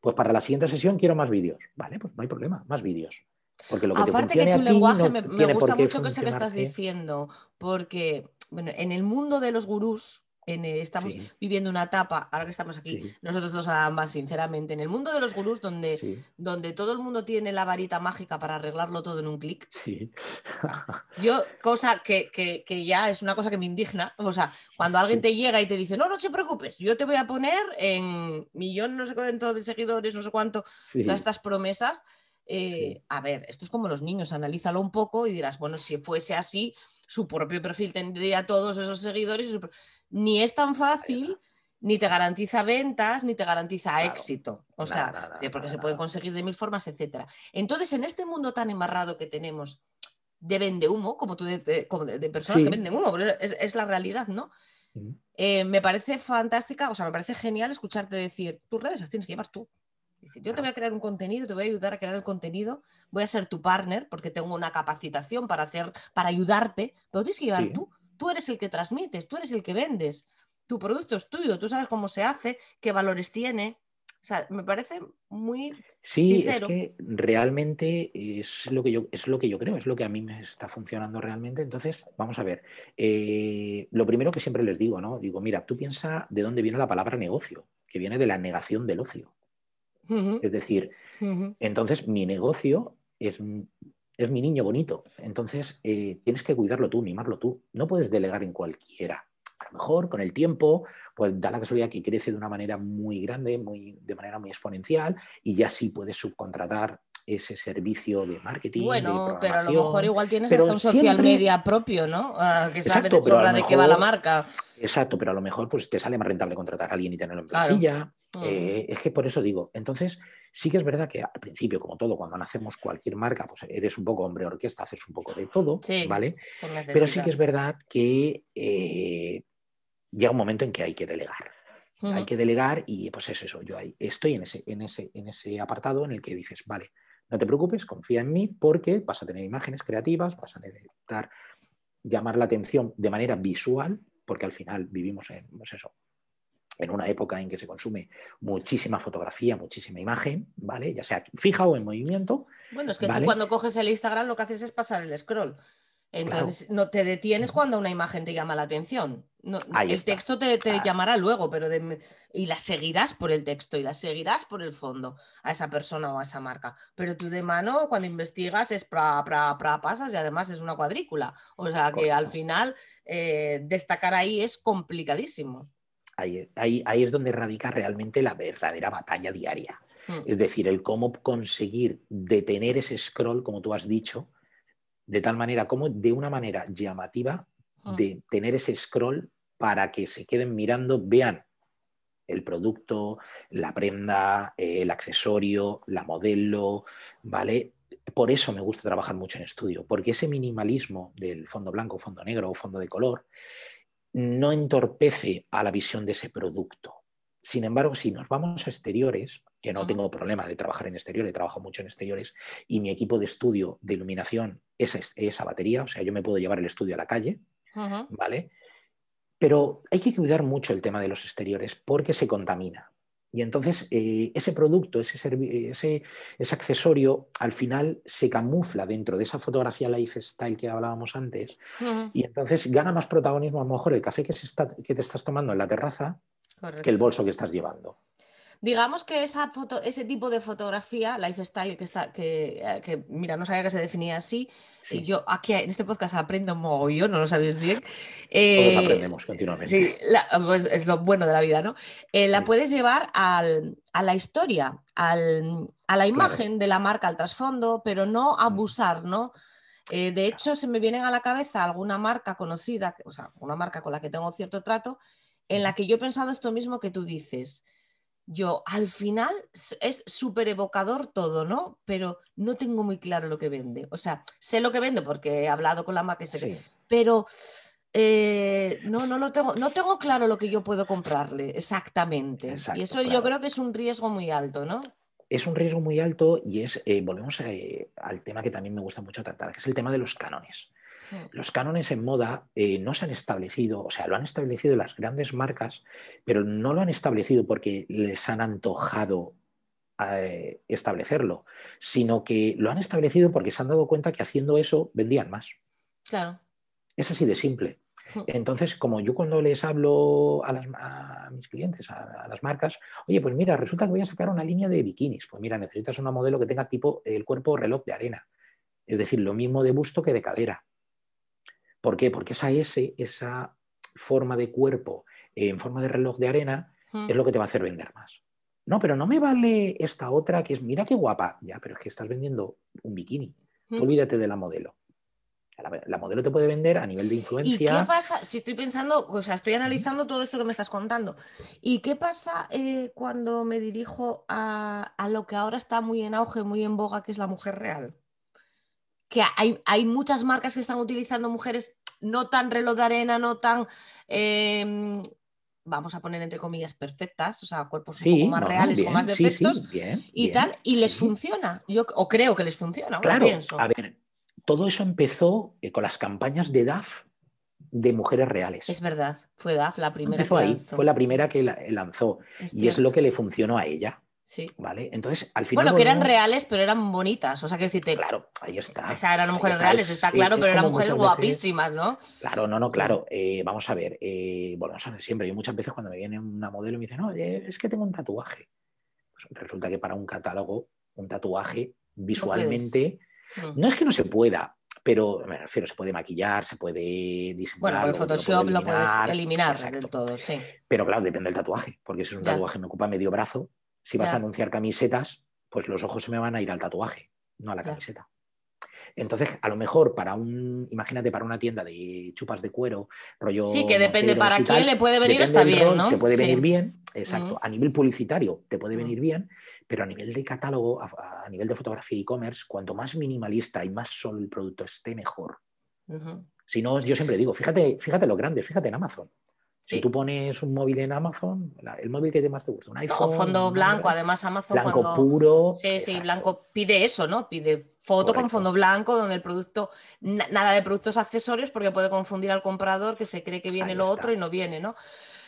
Pues para la siguiente sesión quiero más vídeos. Vale, pues no hay problema, más vídeos. Porque lo que Aparte te que tu lenguaje no me, gusta mucho que sé que estás diciendo, porque bueno, en el mundo de los gurús, en, eh, estamos Sí. viviendo una etapa, ahora que estamos aquí, Sí. nosotros dos ambas, sinceramente, en el mundo de los gurús, donde, Sí, donde todo el mundo tiene la varita mágica para arreglarlo todo en un clic, yo, cosa que, que- que ya es una cosa que me indigna, o sea, cuando alguien te llega y te dice, no, no te preocupes, yo te voy a poner en millón, no sé cuánto de seguidores, no sé cuánto, todas estas promesas. Eh, Sí. A ver, esto es como los niños, analízalo un poco y dirás, bueno, si fuese así, su propio perfil tendría todos esos seguidores. su Ni es tan fácil, ni te garantiza ventas, ni te garantiza Claro. éxito. O Nada, sea, nada, porque nada, se pueden conseguir de mil formas, etcétera. Entonces, en este mundo tan embarrado que tenemos de vende humo, como tú de, de- personas que venden humo, es, es la realidad, ¿no? Eh, me parece fantástica, o sea, me parece genial escucharte decir, tus redes las tienes que llevar tú. Dice, yo te voy a crear un contenido, te voy a ayudar a crear el contenido, voy a ser tu partner porque tengo una capacitación para hacer, para ayudarte, pero tienes que llevar Sí. tú. Tú eres el que transmites, tú eres el que vendes. Tu producto es tuyo, tú sabes cómo se hace, qué valores tiene. O sea, me parece muy Sí, Sincero. es que realmente es lo que yo, es lo que yo creo, es lo que a mí me está funcionando realmente. Entonces, vamos a ver. eh, lo primero que siempre les digo, ¿no? Digo, mira, tú piensa de dónde viene la palabra negocio, que viene de la negación del ocio. Es decir, entonces mi negocio es, es mi niño bonito. Entonces, eh, tienes que cuidarlo tú, mimarlo tú. No puedes delegar en cualquiera. A lo mejor con el tiempo, pues da la casualidad que crece de una manera muy grande, muy, de manera muy exponencial, y ya sí puedes subcontratar ese servicio de marketing. de Bueno, pero a lo mejor igual tienes pero hasta un social siempre- media propio, ¿no? Ah, que sabe Exacto, de qué va la marca. Exacto, pero a lo mejor pues, te sale más rentable contratar a alguien y tenerlo en Claro. Ujú. Eh, es que por eso digo, entonces sí que es verdad que al principio, como todo, cuando nacemos cualquier marca, pues eres un poco hombre orquesta, haces un poco de todo, Sí. ¿vale? Pero sí que es verdad que eh, llega un momento en que hay que delegar. Hay que delegar y pues es eso, yo ahí estoy en ese, en, ese, en ese apartado en el que dices, vale, no te preocupes, confía en mí porque vas a tener imágenes creativas, vas a necesitar llamar la atención de manera visual, porque al final vivimos en, pues eso, en una época en que se consume muchísima fotografía, muchísima imagen, ¿vale? Ya sea fija o en movimiento. Bueno, es que ¿Vale? tú cuando coges el Instagram lo que haces es pasar el scroll. Entonces no te detienes cuando una imagen te llama la atención. No, el está. texto te, te Claro. llamará luego, pero de- y la seguirás por el texto y la seguirás por el fondo a esa persona o a esa marca. Pero tú de mano, cuando investigas, es pra, pra, pra, pasas y además es una cuadrícula. O sea que al final eh, destacar ahí es complicadísimo. Ahí, ahí, ahí es donde radica realmente la verdadera batalla diaria. Mm. Es decir, el cómo conseguir detener ese scroll, como tú has dicho, de tal manera, como de una manera llamativa, Mm. de tener ese scroll para que se queden mirando, vean el producto, la prenda, eh, el accesorio, la modelo, ¿vale? Por eso me gusta trabajar mucho en estudio, porque ese minimalismo del fondo blanco, fondo negro o fondo de color no entorpece a la visión de ese producto. Sin embargo, si nos vamos a exteriores, que no tengo problema de trabajar en exteriores, trabajo mucho en exteriores, y mi equipo de estudio de iluminación es es- esa batería, o sea, yo me puedo llevar el estudio a la calle. ¿vale? Pero hay que cuidar mucho el tema de los exteriores porque se contamina. Y entonces eh, ese producto, ese, ese, ese accesorio, al final se camufla dentro de esa fotografía lifestyle que hablábamos antes y entonces gana más protagonismo a lo mejor el café que, se está, que te estás tomando en la terraza que el bolso que estás llevando. Digamos que esa foto, ese tipo de fotografía, lifestyle, que está, que, eh, que, mira, no sabía que se definía así. Sí, Y Yo aquí en este podcast aprendo mogollón, no lo sabéis bien. todos Eh, aprendemos continuamente. Sí, la- pues es lo bueno de la vida, ¿no? Eh, la Sí. puedes llevar al- a la historia, al- a la imagen de la marca, al trasfondo, pero no abusar, ¿no? Eh, de hecho, se me vienen a la cabeza alguna marca conocida, o sea, una marca con la que tengo cierto trato, en la que yo he pensado esto mismo que tú dices. Yo, al final es súper evocador todo, ¿no? Pero no tengo muy claro lo que vende. O sea, sé lo que vende porque he hablado con la marca y sé que- Sí. pero eh, no, no lo tengo, no tengo claro lo que yo puedo comprarle exactamente. Exacto, y eso yo creo que es un riesgo muy alto, ¿no? es un riesgo muy alto y es, eh, volvemos eh, al tema que también me gusta mucho tratar, que es el tema de los cánones. Mm. Los cánones en moda eh, no se han establecido, o sea, lo han establecido las grandes marcas, pero no lo han establecido porque les han antojado eh, establecerlo, sino que lo han establecido porque se han dado cuenta que haciendo eso vendían más. Claro. Es así de simple. Hmm. Entonces, como yo cuando les hablo a, mis clientes, a, las marcas, oye, pues mira, resulta que voy a sacar una línea de bikinis. Pues mira, necesitas una modelo que tenga tipo el cuerpo reloj de arena. Es decir, lo mismo de busto que de cadera. ¿Por qué? Porque esa S, esa forma de cuerpo en forma de reloj de arena, es lo que te va a hacer vender más. No, pero no me vale esta otra que es, mira qué guapa. Ya, pero es que estás vendiendo un bikini. Olvídate de la modelo. La, modelo te puede vender a nivel de influencia. ¿Y qué pasa? Si estoy pensando, o sea, estoy analizando todo esto que me estás contando. ¿Y qué pasa eh, cuando me dirijo a, lo que ahora está muy en auge, muy en boga, que es la mujer real? Que hay, hay muchas marcas que están utilizando mujeres no tan reloj de arena, no tan. Em, vamos a poner entre comillas perfectas, o sea, cuerpos un poco más reales, con más defectos y tal, y les funciona. Yo o creo que les funciona. Claro, pienso. a ver, todo eso empezó eh, con las campañas de DAF de mujeres reales. Es verdad, fue DAF la primera que ahí, Fue la primera que lanzó y es lo que le funcionó a ella. Sí. ¿Vale? Entonces, al final. Bueno, que eran reales, pero eran bonitas. O sea, que decirte. Claro, ahí está. O sea, eran mujeres reales, está claro, pero eran mujeres guapísimas, ¿no? Claro, no, no, claro. Eh, vamos a ver. Eh, bueno, a ver siempre. Yo muchas veces cuando me viene una modelo y me dice, no, es que tengo un tatuaje. Pues resulta que para un catálogo, un tatuaje visualmente Mm. No, es que no se pueda, pero me refiero, se puede maquillar, se puede disimular. Bueno, en Photoshop lo, puedes eliminar del todo, sí. Pero claro, depende del tatuaje, porque si es un tatuaje que me ocupa medio brazo, si vas a anunciar camisetas, pues los ojos se me van a ir al tatuaje, no a la camiseta. Entonces, a lo mejor para un, imagínate, para una tienda de chupas de cuero, rollo. Sí, que depende para quién le puede venir, está bien, ¿no? Te puede venir bien, exacto. A nivel publicitario te puede venir bien, pero a nivel de catálogo, a, nivel de fotografía e-commerce, cuanto más minimalista y más solo el producto esté, mejor. Si no, yo siempre digo, fíjate, fíjate lo grande, fíjate en Amazon. Si tú pones un móvil en Amazon, el móvil que más te gusta, un iPhone. O fondo blanco, además Amazon. Blanco puro. Sí, sí, blanco. Pide eso, ¿no? Pide foto con fondo blanco, donde el producto, nada de productos accesorios, porque puede confundir al comprador que se cree que viene lo otro y no viene, ¿no?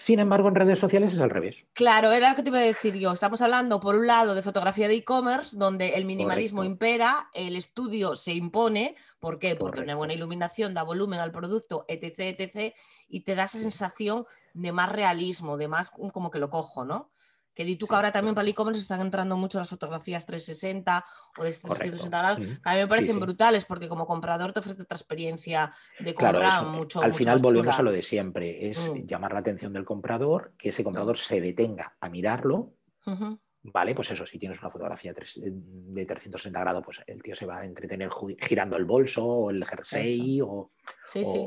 Sin embargo, en redes sociales es al revés. Claro, era lo que te iba a decir yo. Estamos hablando, por un lado, de fotografía de e-commerce, donde el minimalismo impera, el estudio se impone. ¿Por qué? Porque una buena iluminación da volumen al producto, etc., etc., y te da esa sensación de más realismo, de más como que lo cojo, ¿no? Que di tú que ahora también para el e-commerce están entrando mucho las fotografías 360 o de 360 grados, que a mí me parecen brutales porque como comprador te ofrece otra experiencia de compra mucho Al final volvemos a lo de siempre, es mm. llamar la atención del comprador, que ese comprador se detenga a mirarlo. Vale, pues eso, si tienes una fotografía de 360 grados, pues el tío se va a entretener girando el bolso o el jersey o, sí, sí.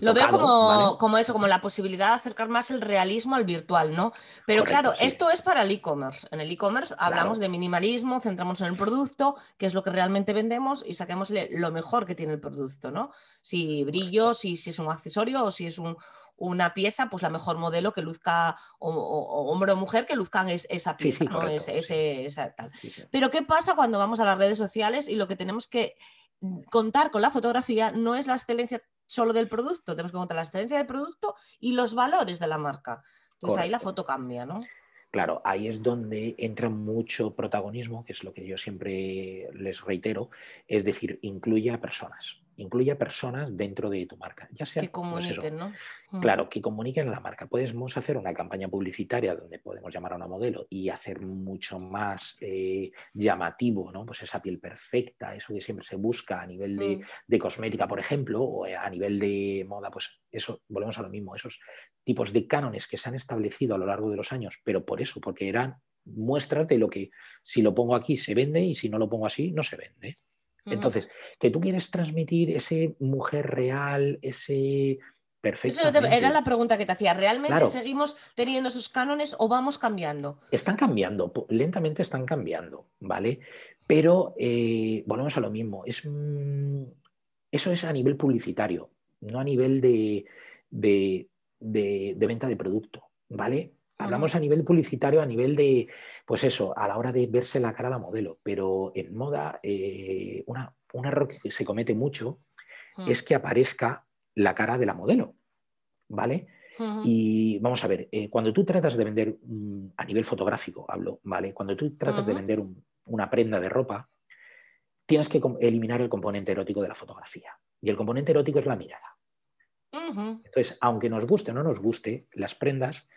Lo veo como, como, eso, como la posibilidad de acercar más el realismo al virtual, ¿no? Pero claro, esto es para el e-commerce. En el e-commerce hablamos de minimalismo, centramos en el producto, que es lo que realmente vendemos y saquémosle lo mejor que tiene el producto, ¿no? Si brillo, si, si es un accesorio o si es un, una pieza, pues la mejor modelo que luzca, o, hombre o mujer que luzcan esa pieza, ¿no? Pero ¿qué pasa cuando vamos a las redes sociales y lo que tenemos que contar con la fotografía no es la excelencia solo del producto, tenemos que contar la excelencia del producto y los valores de la marca. Entonces ahí la foto cambia, ¿no? Claro, ahí es donde entra mucho protagonismo, que es lo que yo siempre les reitero, es decir, incluye a personas incluye a personas dentro de tu marca. Ya sea, que pues comuniquen, ¿no? Mm. Claro, que comuniquen la marca. Podemos hacer una campaña publicitaria donde podemos llamar a una modelo y hacer mucho más eh, llamativo, ¿no? Pues esa piel perfecta, eso que siempre se busca a nivel de, mm. de, cosmética, por ejemplo, o a nivel de moda, pues eso, volvemos a lo mismo, esos tipos de cánones que se han establecido a lo largo de los años, pero por eso, porque eran muestras de lo que si lo pongo aquí se vende y si no lo pongo así no se vende. Entonces, que tú quieres transmitir ese mujer real, ese perfecto. Era la pregunta que te hacía. ¿Realmente seguimos teniendo esos cánones o vamos cambiando? Están cambiando, lentamente están cambiando, ¿vale? Pero eh, volvemos a lo mismo. Es, mm, eso es a nivel publicitario, no a nivel de, de venta de producto, ¿vale? Hablamos a nivel publicitario, a nivel de, pues eso, a la hora de verse la cara a la modelo, pero en moda eh, un error que se comete mucho mm. es que aparezca la cara de la modelo, ¿vale? Y vamos a ver, eh, cuando tú tratas de vender, a nivel fotográfico hablo, ¿vale? Cuando tú tratas de vender una prenda de ropa, tienes que eliminar el componente erótico de la fotografía. Y el componente erótico es la mirada. Entonces, aunque nos guste o no nos guste, las prendas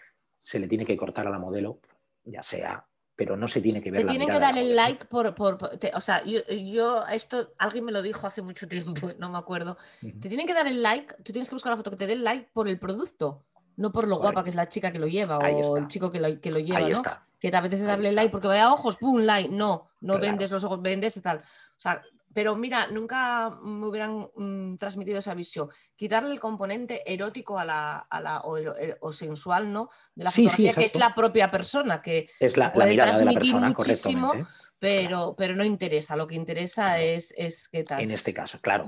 se le tiene que cortar a la modelo, ya sea, pero no se tiene que ver. Te tienen que dar el like por, o sea, yo, esto alguien me lo dijo hace mucho tiempo, no me acuerdo. Te tienen que dar el like, tú tienes que buscar la foto que te dé el like por el producto, no por lo guapa que es la chica que lo lleva o el chico que lo, que lo lleva, ¿no? Que te apetece darle like porque vaya ojos, pum, like. No, no vendes los ojos, vendes y tal. O sea, pero mira, nunca me hubieran mm, transmitido esa visión. Quitarle el componente erótico a la, a la o, sensual, ¿no? De la fotografía, que es la propia persona, que es la, puede transmitir muchísimo, pero, pero no interesa. Lo que interesa es, es qué tal. En este caso, claro.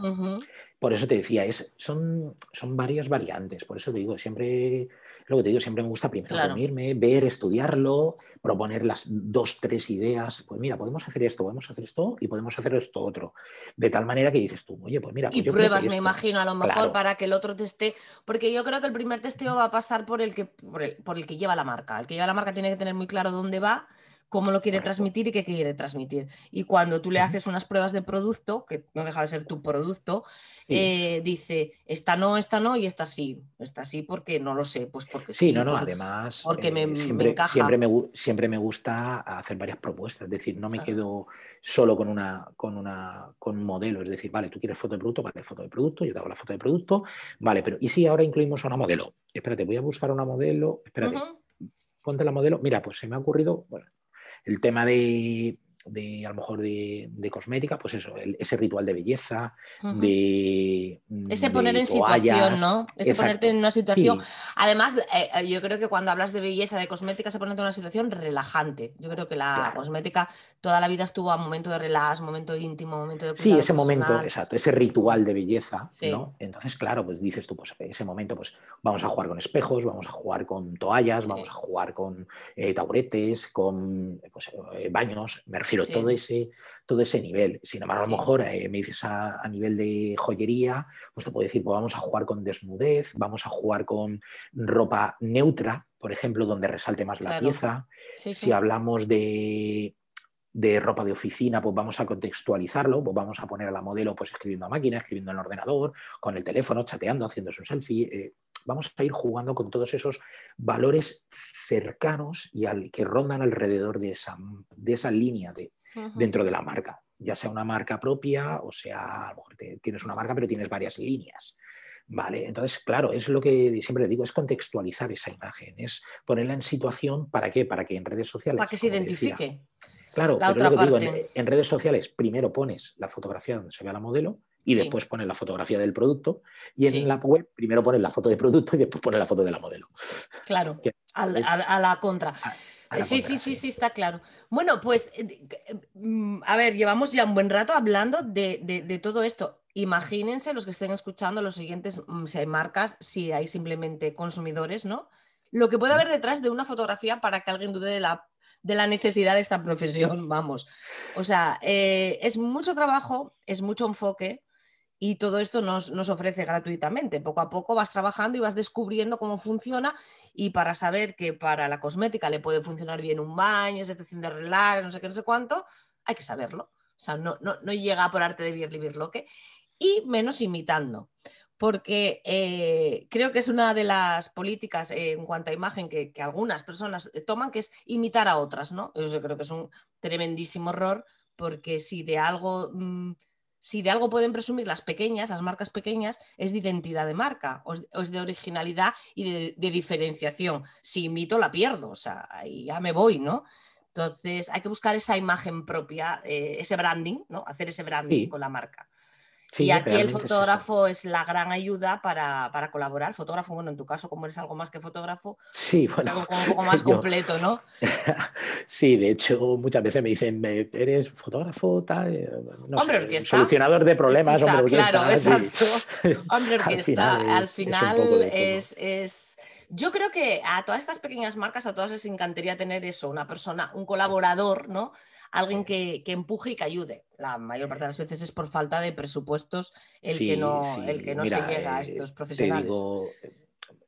Por eso te decía, es, son, son varias variantes. Por eso te digo, siempre lo que te digo, siempre me gusta primero reunirme, ver, estudiarlo, proponer las dos, tres ideas. Pues mira, podemos hacer esto, podemos hacer esto y podemos hacer esto otro. De tal manera que dices tú, oye, pues mira. Pues y pruebas, me imagino, a lo mejor para que el otro teste. Porque yo creo que el primer testeo va a pasar por el que, por el, por el que lleva la marca. El que lleva la marca tiene que tener muy claro dónde va cómo lo quiere transmitir y qué quiere transmitir. Y cuando tú le haces unas pruebas de producto, que no deja de ser tu producto, eh, dice, esta no, esta no y esta sí. Esta sí porque no lo sé, pues porque sí. Sí, no, no, además, porque me, eh, siempre, me encaja. Siempre me, siempre me gusta hacer varias propuestas, es decir, no me quedo solo con, una, con, una, con un modelo, es decir, vale, tú quieres foto de producto, vale, foto de producto, yo te hago la foto de producto, vale, pero ¿y si ahora incluimos a una modelo? Espérate, voy a buscar una modelo, espérate. Ponte la modelo. Mira, pues se me ha ocurrido, bueno, el tema de, de a lo mejor de, cosmética, pues eso, ese ritual de belleza, de... Ese poner en situación, ¿no? Ese ponerte en una situación. Además, eh, eh, yo creo que cuando hablas de belleza, de cosmética, se pone en una situación relajante. Yo creo que la cosmética toda la vida estuvo a momento de relax, momento íntimo, momento de... Sí, ese momento, exacto, ese ritual de belleza, ¿no? Entonces, claro, pues dices tú, pues ese momento, pues vamos a jugar con espejos, vamos a jugar con toallas, vamos a jugar con eh, taburetes, con pues, baños, me refiero todo, ese, todo ese nivel. Sin embargo, a lo mejor eh, me dices a, nivel de joyería, pues te puedo decir, pues vamos a jugar con desnudez, vamos a jugar con ropa neutra, por ejemplo, donde resalte más la pieza. si hablamos de, de ropa de oficina, pues vamos a contextualizarlo, pues vamos a poner a la modelo pues escribiendo a máquina, escribiendo en el ordenador, con el teléfono, chateando, haciéndose un selfie. Eh, vamos a ir jugando con todos esos valores cercanos y al, que rondan alrededor de esa, de esa línea de, dentro de la marca, ya sea una marca propia o sea, a lo mejor tienes una marca pero tienes varias líneas. ¿Vale? Entonces, claro, es lo que siempre digo, es contextualizar esa imagen, es ponerla en situación, ¿para qué? Para que en redes sociales... Para que se identifique. Claro, pero lo que digo, en, redes sociales primero pones la fotografía donde se ve a la modelo y después pones la fotografía del producto y en la web primero pones la foto de producto y después pones la foto de la modelo. Claro, a, la contra. Sí, sí, sí, sí, está claro. Bueno, pues, eh, mm, a ver, llevamos ya un buen rato hablando de, todo esto. Imagínense los que estén escuchando los siguientes, mm, si hay marcas, si hay simplemente consumidores, ¿no? Lo que puede haber detrás de una fotografía para que alguien dude de la, de la necesidad de esta profesión, vamos. O sea, eh, es mucho trabajo, es mucho enfoque, y todo esto nos, ofrece gratuitamente. Poco a poco vas trabajando y vas descubriendo cómo funciona y para saber que para la cosmética le puede funcionar bien un baño, situación de relax, no sé qué, no sé cuánto, hay que saberlo. O sea, no, llega por arte de vivir lo que y menos imitando. Porque eh, creo que es una de las políticas en cuanto a imagen que, algunas personas toman, que es imitar a otras, ¿no? Yo creo que es un tremendísimo error, porque si de algo... Mm, si de algo pueden presumir las pequeñas, las marcas pequeñas, es de identidad de marca, o es, de originalidad y de, diferenciación. Si imito, la pierdo, o sea, ahí ya me voy, ¿no? Entonces hay que buscar esa imagen propia, eh, ese branding, ¿no? Hacer ese branding con la marca y aquí el fotógrafo es, la gran ayuda para, colaborar. El fotógrafo, bueno, en tu caso, como eres algo más que fotógrafo, sí, pues bueno, algo un poco más completo, ¿no? sí, de hecho, muchas veces me dicen, ¿eres fotógrafo? Tal? Eh, hombre orquesta. Solucionador de problemas, hombre Claro, exacto. hombre orquesta. Al final, es, es, Yo creo que a todas estas pequeñas marcas, a todas les encantaría tener eso, una persona, un colaborador, ¿no? Alguien que, empuje y que ayude. La mayor parte de las veces es por falta de presupuestos el que no, el que no se llega a eh, estos profesionales.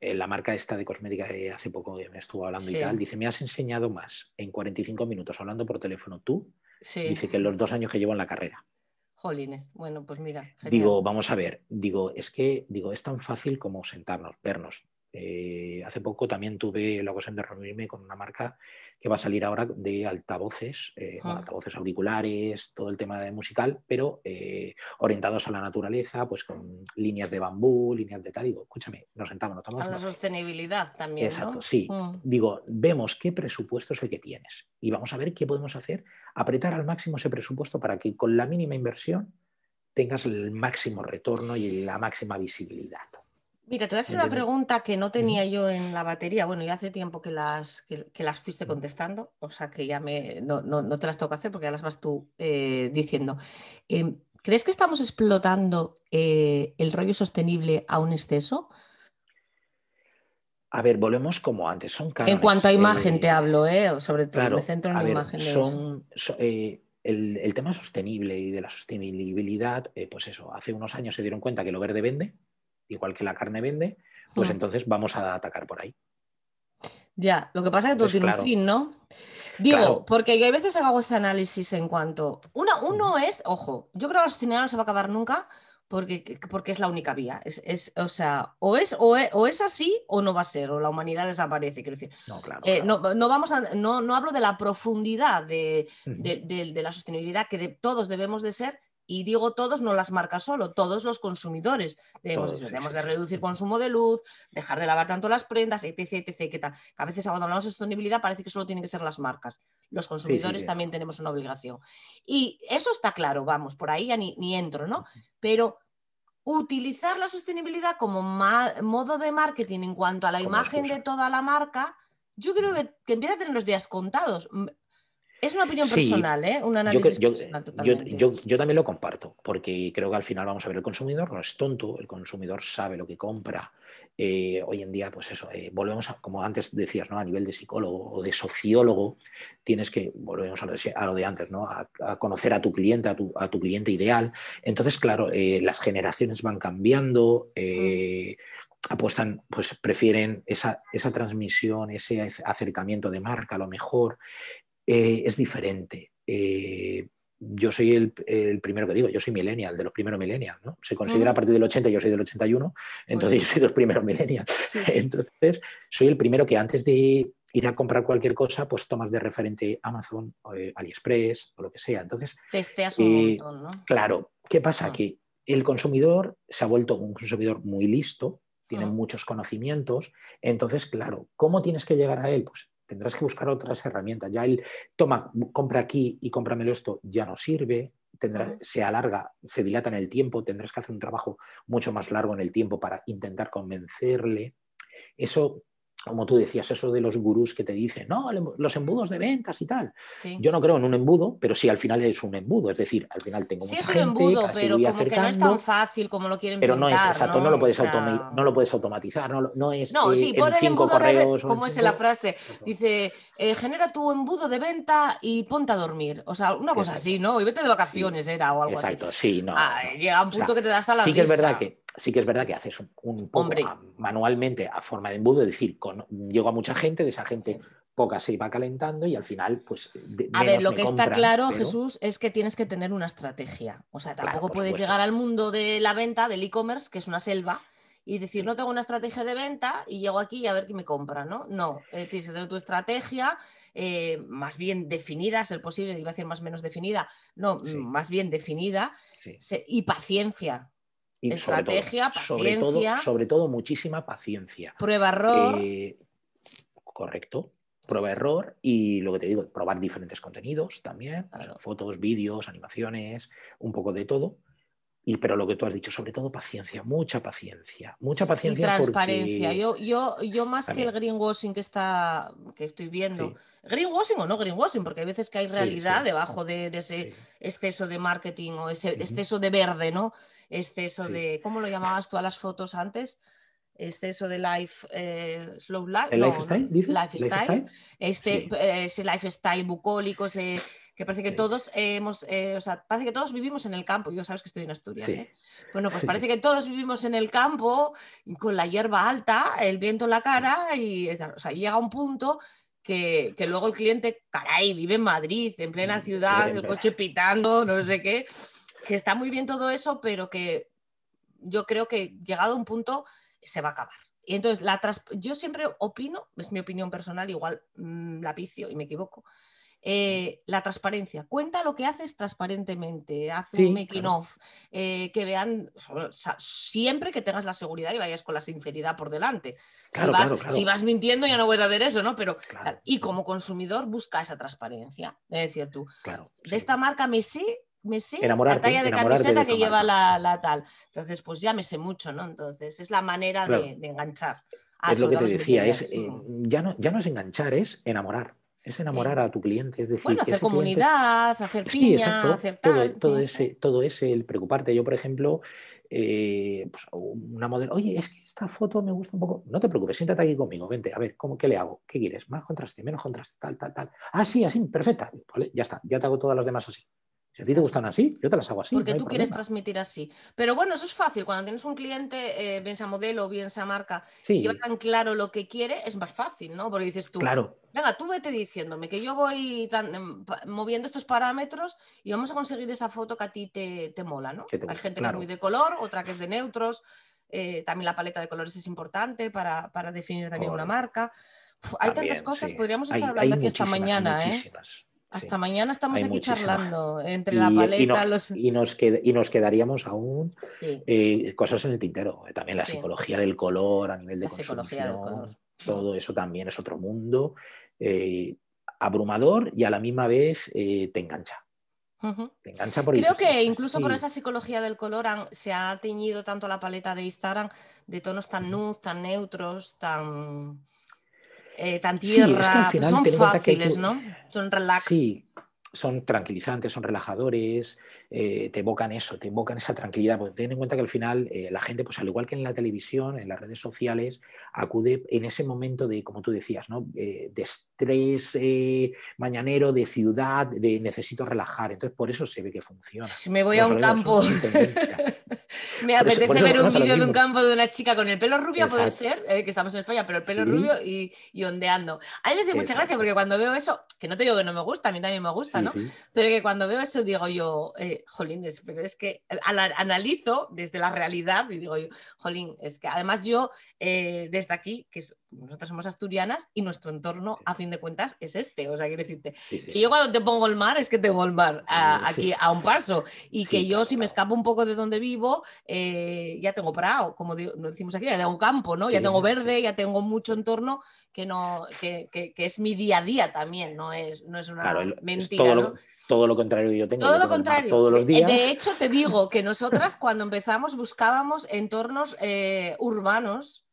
eh, la marca esta de cosmética que hace poco me estuvo hablando y tal, dice, me has enseñado más en 45 minutos hablando por teléfono tú, dice que en los dos años que llevo en la carrera. Jolines, bueno, pues mira. Digo, vamos a ver, digo, es que digo, es tan fácil como sentarnos, vernos, eh, hace poco también tuve la ocasión de reunirme con una marca que va a salir ahora de altavoces, eh, ah. altavoces auriculares, todo el tema de musical, pero eh, orientados a la naturaleza, pues con líneas de bambú, líneas de tal. Digo, escúchame, nos sentamos, nos tomamos. A la sostenibilidad también. Exacto, sí. Mm. Digo, vemos qué presupuesto es el que tienes y vamos a ver qué podemos hacer, apretar al máximo ese presupuesto para que con la mínima inversión tengas el máximo retorno y la máxima visibilidad. Mira, te voy a hacer una pregunta que no tenía yo en la batería. Bueno, ya hace tiempo que las, que, las fuiste contestando, o sea que ya me, no, te las tengo que hacer porque ya las vas tú eh, diciendo. Em, ¿Crees que estamos explotando eh, el rollo sostenible a un exceso? A ver, volvemos como antes, son En cuanto a imagen te eh, hablo, sobre todo, me centro en imágenes. Son, el, el, tema sostenible y de la sostenibilidad, pues eso, hace unos años se dieron cuenta que lo verde vende, igual que la carne vende, pues mm. entonces vamos a atacar por ahí. Ya, lo que pasa es que todo tiene un fin, ¿no? Digo, porque yo a veces hago este análisis en cuanto. Una, uno es, ojo, yo creo que la sostenibilidad no se va a acabar nunca porque, porque es la única vía. Es, o sea, o es, o es, así o no va a ser, o la humanidad desaparece. Quiero decir, no, claro, eh, no, vamos a, no, no, hablo de la profundidad de, de la sostenibilidad que de, todos debemos de ser, y digo todos, no las marcas solo, todos los consumidores. Debemos, de reducir consumo de luz, dejar de lavar tanto las prendas, etc, etc, A veces cuando hablamos de sostenibilidad parece que solo tienen que ser las marcas. Los consumidores también tenemos una obligación. Y eso está claro, vamos, por ahí ya ni, entro, ¿no? Pero utilizar la sostenibilidad como modo de marketing en cuanto a la imagen de toda la marca, yo creo que, que, empieza a tener los días contados. Es una opinión personal, ¿eh? Un análisis yo, yo, también lo comparto, porque creo que al final vamos a ver, el consumidor no es tonto, el consumidor sabe lo que compra. Eh, hoy en día, pues eso, eh, volvemos a, como antes decías, ¿no? A nivel de psicólogo o de sociólogo, tienes que, volvemos a lo de, antes, ¿no? A, conocer a tu cliente, a tu, a tu cliente ideal. Entonces, claro, eh, las generaciones van cambiando. Mm. apuestan, pues prefieren esa, esa, transmisión, ese acercamiento de marca a lo mejor. Eh, es diferente. Eh, yo soy el, primero que digo, yo soy millennial, de los primeros millennials, ¿no? Se considera a partir del 80, yo soy del 81, entonces yo soy de los primeros millennials. Entonces, soy el primero que antes de ir a comprar cualquier cosa, pues tomas de referente Amazon, eh, AliExpress o lo que sea. Entonces, testeas un montón, ¿no? Claro, ¿qué pasa? Ah. Que el consumidor se ha vuelto un consumidor muy listo, tiene ah. muchos conocimientos, entonces, claro, ¿cómo tienes que llegar a él? Pues tendrás que buscar otras herramientas. Ya el, toma, compra aquí y cómpramelo esto, ya no sirve, tendrá, se alarga, se dilata en el tiempo, tendrás que hacer un trabajo mucho más largo en el tiempo para intentar convencerle. Eso como tú decías, eso de los gurús que te dicen, no, los embudos de ventas y tal. Yo no creo en un embudo, pero sí al final es un embudo, es decir, al final tengo sí, mucha es un embudo, pero como que no es tan fácil como lo quieren Pero no es exacto, no, lo, puedes no lo puedes automatizar, no, es no, eh, sí, en cinco correos. como es la frase, dice, eh, genera tu embudo de venta y ponte a dormir. O sea, una cosa así, ¿no? Y vete de vacaciones, era o algo así. Exacto, sí, no. Ah, llega un punto que te das a la Sí que es verdad que sí que es verdad que haces un, poco manualmente a forma de embudo, es decir, con, llego a mucha gente, de esa gente poca se iba calentando y al final, pues. a ver, lo que está claro, Jesús, es que tienes que tener una estrategia. O sea, tampoco puedes llegar al mundo de la venta, del e-commerce, que es una selva, y decir, no tengo una estrategia de venta y llego aquí y a ver qué me compra, ¿no? No, eh, tienes que tener tu estrategia eh, más bien definida, ser posible, iba a decir más o menos definida, no, más bien definida, y paciencia. Estrategia, paciencia. Sobre todo, muchísima paciencia. Prueba-error. Eh, correcto. Prueba-error y lo que te digo, probar diferentes contenidos también, fotos, vídeos, animaciones, un poco de todo. Y, pero lo que tú has dicho, sobre todo paciencia, mucha paciencia, mucha paciencia. Y transparencia. Yo, yo, yo más que el greenwashing que está, que estoy viendo, greenwashing o no greenwashing, porque hay veces que hay realidad debajo de, ese exceso de marketing o ese exceso de verde, ¿no? Exceso de, ¿cómo lo llamabas tú a las fotos antes? exceso de life, eh, slow life. ¿El lifestyle? Lifestyle. Este, eh, ese lifestyle bucólico, ese que parece que todos hemos, eh, o sea, parece que todos vivimos en el campo, yo sabes que estoy en Asturias, ¿eh? bueno, pues parece que todos vivimos en el campo con la hierba alta, el viento en la cara y, o sea, llega un punto que, que, luego el cliente, caray, vive en Madrid, en plena ciudad, el coche pitando, no sé qué, que está muy bien todo eso, pero que yo creo que llegado a un punto se va a acabar. Y entonces, la yo siempre opino, es mi opinión personal, igual mm, la vicio y me equivoco, eh, la transparencia. Cuenta lo que haces transparentemente, haz un making of, eh, que vean, siempre que tengas la seguridad y vayas con la sinceridad por delante. si, vas, mintiendo ya no voy a hacer eso, ¿no? Pero, y como consumidor busca esa transparencia. Es decir, tú, de esta marca me sé me sé la talla de camiseta que lleva la, tal. Entonces, pues ya me sé mucho, ¿no? Entonces, es la manera de, enganchar. es lo que te decía, es, eh, ya, no, ya no es enganchar, es enamorar. Es enamorar a tu cliente, es decir, bueno, hacer comunidad, hacer piña, hacer tal. Todo, ese, todo ese, el preocuparte. Yo, por ejemplo, eh, pues, una modelo, oye, es que esta foto me gusta un poco. No te preocupes, siéntate aquí conmigo, vente, a ver, ¿cómo, ¿qué le hago? ¿Qué quieres? ¿Más contraste, menos contraste, tal, tal, tal? Ah, sí, así, perfecta. Vale, ya está, ya te hago todas las demás así. Si a ti te gustan así, yo te las hago así. Porque tú quieres transmitir así. Pero bueno, eso es fácil. Cuando tienes un cliente, eh, bien sea modelo, bien sea marca, y lleva tan claro lo que quiere, es más fácil, ¿no? Porque dices tú, claro. venga, tú vete diciéndome que yo voy em, moviendo estos parámetros y vamos a conseguir esa foto que a ti te, mola, ¿no? Hay gente que es muy de color, otra que es de neutros. Eh, también la paleta de colores es importante para, definir también una marca. hay tantas cosas, podríamos estar hablando aquí esta mañana, ¿eh? Hasta mañana estamos aquí charlando entre la paleta, y, los... y, nos y nos quedaríamos aún eh, cosas en el tintero. Eh, también la psicología del color a nivel de consumición. Todo eso también es otro mundo eh, abrumador y a la misma vez te engancha. Te engancha por Creo que incluso por esa psicología del color se ha teñido tanto la paleta de Instagram de tonos tan nus, tan neutros, tan eh, tan tierra, pues son fáciles, ¿no? Son relax. Sí, son tranquilizantes, son relajadores, eh, te evocan eso, te evocan esa tranquilidad. Pues ten en cuenta que al final eh, la gente, pues al igual que en la televisión, en las redes sociales, acude en ese momento de, como tú decías, ¿no? de estrés mañanero, de ciudad, de necesito relajar. Entonces, por eso se ve que funciona. Si me voy a un campo. Me apetece ver un vídeo de un campo de una chica con el pelo rubio, a poder ser, eh, que estamos en España, pero el pelo rubio y, ondeando. A mí me hace mucha gracia porque cuando veo eso, que no te digo que no me gusta, a mí también me gusta, ¿no? Pero que cuando veo eso digo yo, eh, jolín, pero es que analizo desde la realidad y digo yo, jolín, es que además yo eh, desde aquí, que nosotros somos asturianas y nuestro entorno, a fin de cuentas, es este. O sea, quiero decirte, que yo cuando te pongo el mar, es que tengo el mar aquí a un paso. Y que yo, si me escapo un poco de donde vivo, eh, ya tengo parado, como decimos aquí, ya tengo campo, ¿no? ya tengo verde, ya tengo mucho entorno que, no, que, es mi día a día también, no es, no es una mentira. todo, lo, todo, lo, contrario que yo tengo. Todo lo contrario. Todos los días. De hecho, te digo que nosotras cuando empezamos buscábamos entornos eh, urbanos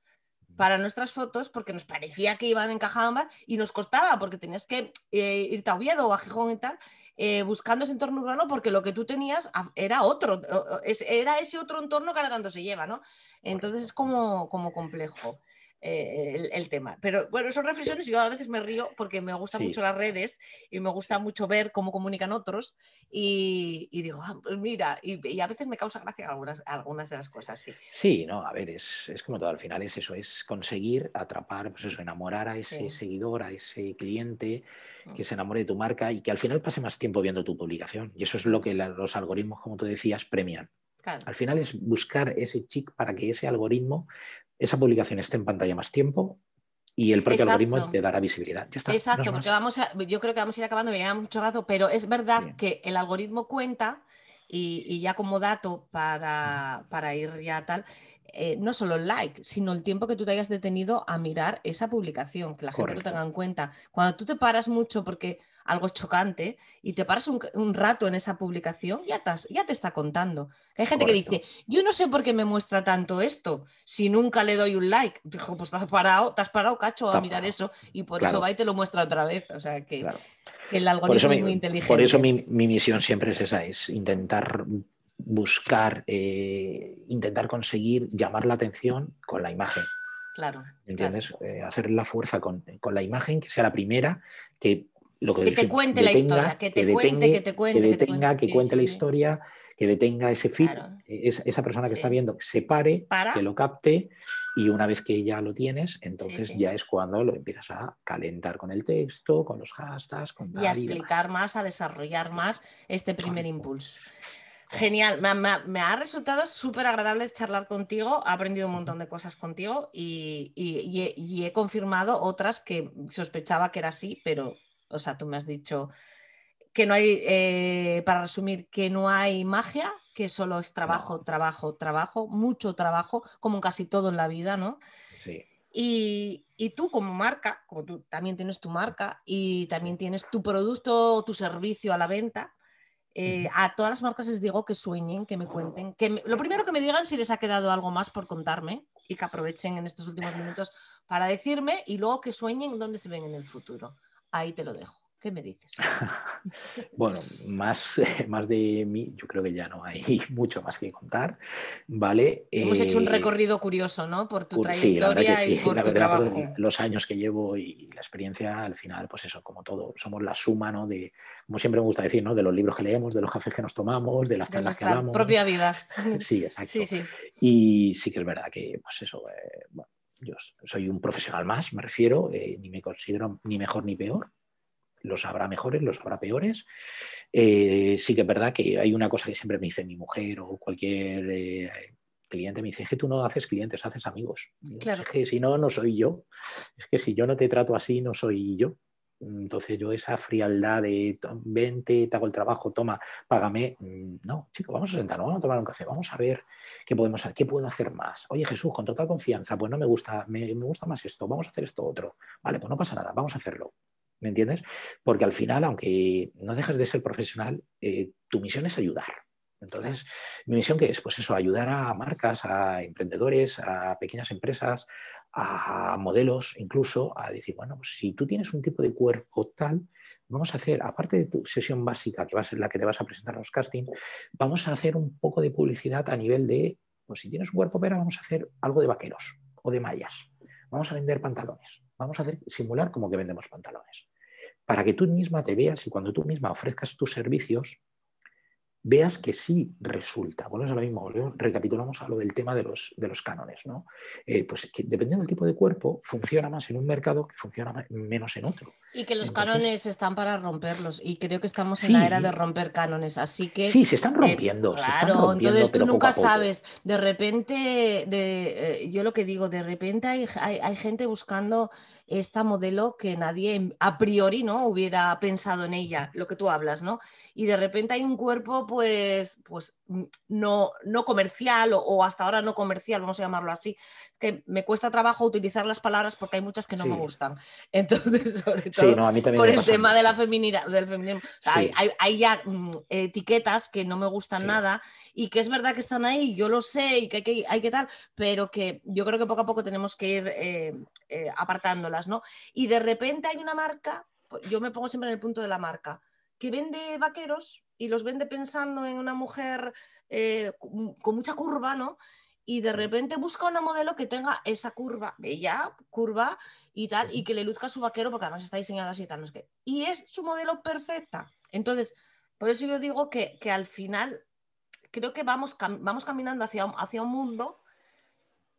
para nuestras fotos porque nos parecía que iban encajadas y nos costaba porque tenías que eh, irte a Oviedo o a Gijón y tal, eh, buscando ese entorno urbano porque lo que tú tenías era otro, era ese otro entorno que ahora tanto se lleva, ¿no? Entonces es como, como complejo. Eh, el, tema. Pero bueno, son reflexiones y yo a veces me río porque me gustan mucho las redes y me gusta mucho ver cómo comunican otros y, digo, ah, pues mira, y, a veces me causa gracia algunas, algunas de las cosas, sí. Sí, no, a ver, es, como todo, al final es eso, es conseguir atrapar, pues eso, enamorar a ese seguidor, a ese cliente mm. que se enamore de tu marca y que al final pase más tiempo viendo tu publicación. Y eso es lo que los algoritmos, como tú decías, premian. Al final es buscar ese chic para que ese algoritmo esa publicación esté en pantalla más tiempo y el propio algoritmo te dará visibilidad. Exacto, porque vamos a, yo creo que vamos a ir acabando, me mucho rato, pero es verdad que el algoritmo cuenta y, ya como dato para, para ir ya tal, eh, no solo el like, sino el tiempo que tú te hayas detenido a mirar esa publicación, que la gente lo tenga en cuenta. Cuando tú te paras mucho porque algo chocante y te paras un, rato en esa publicación, ya te, ya te está contando. Hay gente que dice, yo no sé por qué me muestra tanto esto si nunca le doy un like. Dijo, pues te has parado, te has parado cacho a mirar eso y por eso va y te lo muestra otra vez. O sea que, el algoritmo es muy inteligente. Por eso mi, mi misión siempre es esa, es intentar buscar, eh, intentar conseguir llamar la atención con la imagen. Claro. ¿Entiendes? Eh, hacer la fuerza con, la imagen, que sea la primera, que lo que, que te cuente la historia, que te cuente, que te cuente, que detenga, que, cuente la historia, que detenga ese feed, esa persona que está viendo, se pare, que lo capte y una vez que ya lo tienes, entonces ya es cuando lo empiezas a calentar con el texto, con los hashtags, con y a explicar más, a desarrollar más este primer impulso. Genial, me, ha resultado súper agradable charlar contigo, he aprendido un montón de cosas contigo y, he, confirmado otras que sospechaba que era así, pero, o sea, tú me has dicho que no hay, eh, para resumir, que no hay magia, que solo es trabajo, trabajo, trabajo, mucho trabajo, como en casi todo en la vida, ¿no? Sí. Y, y, tú como marca, como tú también tienes tu marca y también tienes tu producto o tu servicio a la venta, eh, a todas las marcas les digo que sueñen, que me cuenten, que lo primero que me digan si les ha quedado algo más por contarme y que aprovechen en estos últimos minutos para decirme y luego que sueñen dónde se ven en el futuro. Ahí te lo dejo. ¿Qué me dices? bueno, más, más de mí, yo creo que ya no hay mucho más que contar, ¿vale? Hemos hecho un eh, recorrido curioso, ¿no? Por tu trayectoria y por tu trabajo. los años que llevo y la experiencia, al final, pues eso, como todo, somos la suma, ¿no? De, como siempre me gusta decir, ¿no? De los libros que leemos, de los cafés que nos tomamos, de las charlas que hablamos. propia vida. Sí, exacto. Y sí que es verdad que, pues eso, eh, bueno, yo soy un profesional más, me refiero, eh, ni me considero ni mejor ni peor, los habrá mejores, los habrá peores. Eh, sí que es verdad que hay una cosa que siempre me dice mi mujer o cualquier eh, cliente, me dice, es que tú no haces clientes, haces amigos. Es que si no, no soy yo. Es que si yo no te trato así, no soy yo. Entonces yo esa frialdad de vente, te hago el trabajo, toma, págame. Mm, no, chicos, vamos a sentarnos, vamos a tomar un café, vamos a ver qué podemos hacer, qué puedo hacer más. Oye Jesús, con total confianza, pues no me gusta, me gusta más esto, vamos a hacer esto otro. Vale, pues no pasa nada, vamos a hacerlo. ¿me entiendes? Porque al final, aunque no dejes de ser profesional, eh, tu misión es ayudar. Entonces, mi misión qué es? Pues eso, ayudar a marcas, a emprendedores, a pequeñas empresas, a modelos incluso, a decir, bueno, pues si tú tienes un tipo de cuerpo tal, vamos a hacer, aparte de tu sesión básica, que va a ser la que te vas a presentar en los castings, vamos a hacer un poco de publicidad a nivel de, pues si tienes un cuerpo pera, vamos a hacer algo de vaqueros o de mallas. Vamos a vender pantalones. Vamos a hacer, simular como que vendemos pantalones para que tú misma te veas y cuando tú misma ofrezcas tus servicios, veas que sí resulta. Bueno, es lo mismo, recapitulamos a lo del tema de los, de los cánones, ¿no? Eh, pues que dependiendo del tipo de cuerpo, funciona más en un mercado que funciona menos en otro. Y que los cánones están para romperlos, y creo que estamos en la era de romper cánones, así que... Sí, se están rompiendo, claro, entonces tú nunca sabes, de repente, de, eh, yo lo que digo, de repente hay, hay gente buscando esta modelo que nadie a priori no hubiera pensado en ella, lo que tú hablas, ¿no? Y de repente hay un cuerpo pues, pues no, no comercial o, hasta ahora no comercial, vamos a llamarlo así, que me cuesta trabajo utilizar las palabras porque hay muchas que no me gustan. Entonces, sobre todo por el tema de la feminidad, del feminismo, hay, ya mm, etiquetas que no me gustan nada y que es verdad que están ahí, yo lo sé y que hay que, hay que tal, pero que yo creo que poco a poco tenemos que ir eh, eh, apartándolas, ¿no? Y de repente hay una marca, pues, yo me pongo siempre en el punto de la marca, que vende vaqueros y los vende pensando en una mujer eh, con mucha curva, ¿no? y de repente busca una modelo que tenga esa curva, bella, curva y tal, y que le luzca su vaquero, porque además está diseñada así y tal, no es que. Y es su modelo perfecta. Entonces, por eso yo digo que, que al final creo que vamos, vamos caminando hacia, hacia un mundo.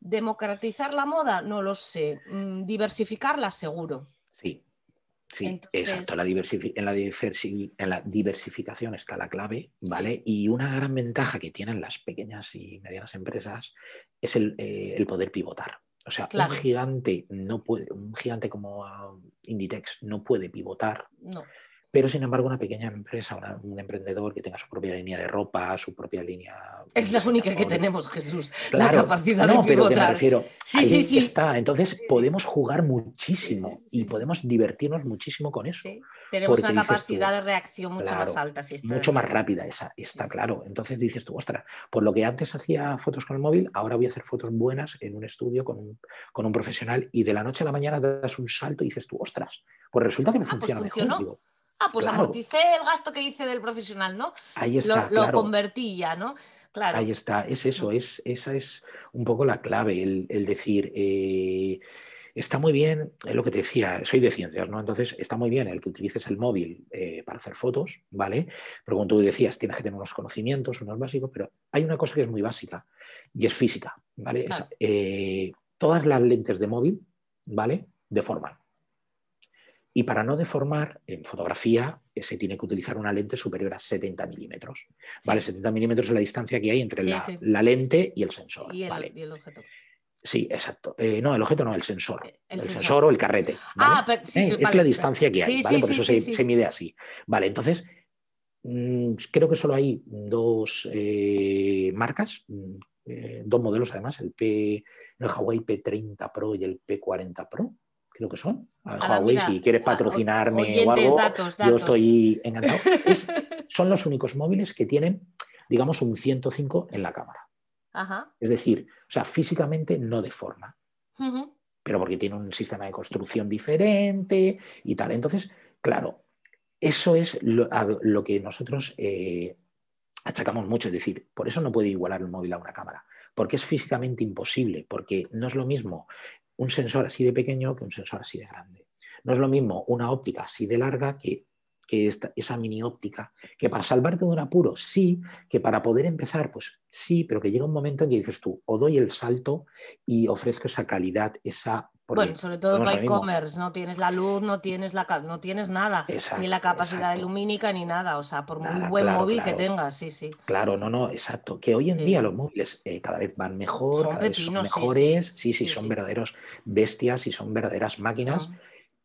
Democratizar la moda, no lo sé. Mm, diversificarla, seguro. Sí, sí, exacto. La en, la en, la diversificación está la clave, ¿vale? Y una gran ventaja que tienen las pequeñas y medianas empresas es el, eh, poder pivotar. O sea, un gigante no puede, un gigante como Inditex no puede pivotar. No pero sin embargo una pequeña empresa, un emprendedor que tenga su propia línea de ropa, su propia línea... Es la única que tenemos, Jesús, la capacidad no, de pero que me refiero, sí, ahí sí, sí. está. Entonces podemos jugar muchísimo y podemos divertirnos muchísimo con eso. Tenemos una capacidad de reacción mucho más alta. mucho más rápida, esa, está claro. Entonces dices tú, ostras, por lo que antes hacía fotos con el móvil, ahora voy a hacer fotos buenas en un estudio con un, con un profesional y de la noche a la mañana das un salto y dices tú, ostras, pues resulta que me ah, pues funciona mejor. Ah, pues amorticé el gasto que hice del profesional, ¿no? Ahí está. Lo, convertí ya, ¿no? Claro. Ahí está, es eso, es, esa es un poco la clave, el, decir, eh, está muy bien, es lo que te decía, soy de ciencias, ¿no? Entonces está muy bien el que utilices el móvil eh, para hacer fotos, ¿vale? Pero como tú decías, tienes que tener unos conocimientos, unos básicos, pero hay una cosa que es muy básica y es física, ¿vale? Eh, todas las lentes de móvil, ¿vale? Deforman. Y para no deformar, en fotografía eh, se tiene que utilizar una lente superior a 70 milímetros. ¿vale? 70 milímetros es la distancia que hay entre la, lente y el sensor. Y el, objeto. Sí, exacto. Eh, no, el objeto no, el sensor. Eh, el, sensor. o el carrete. Ah, es la distancia que hay, ¿vale? Por eso se, mide así. Vale, entonces, mm, creo que solo hay dos marcas, mm, dos modelos además, el, P, el Huawei P30 Pro y el P40 Pro creo que son. Huawei, si quieres patrocinarme o algo, yo estoy encantado. son los únicos móviles que tienen, digamos, un 105 en la cámara. Es decir, o sea, físicamente no deforma, pero porque tiene un sistema de construcción diferente y tal. Entonces, claro, eso es lo, que nosotros eh, achacamos mucho. Es decir, por eso no puede igualar el móvil a una cámara, porque es físicamente imposible, porque no es lo mismo un sensor así de pequeño que un sensor así de grande. No es lo mismo una óptica así de larga que, esa mini óptica, que para salvarte de un apuro, sí, que para poder empezar, pues sí, pero que llega un momento en que dices tú, o doy el salto y ofrezco esa calidad, esa bueno, sobre todo para e-commerce, no tienes la luz, no tienes, la, no tienes nada, ni la capacidad lumínica ni nada, o sea, por muy buen móvil que tengas, sí, sí. Claro, no, no, exacto. Que hoy en día los móviles eh, cada vez van mejor, cada vez son mejores, sí, sí, son verdaderos bestias y son verdaderas máquinas.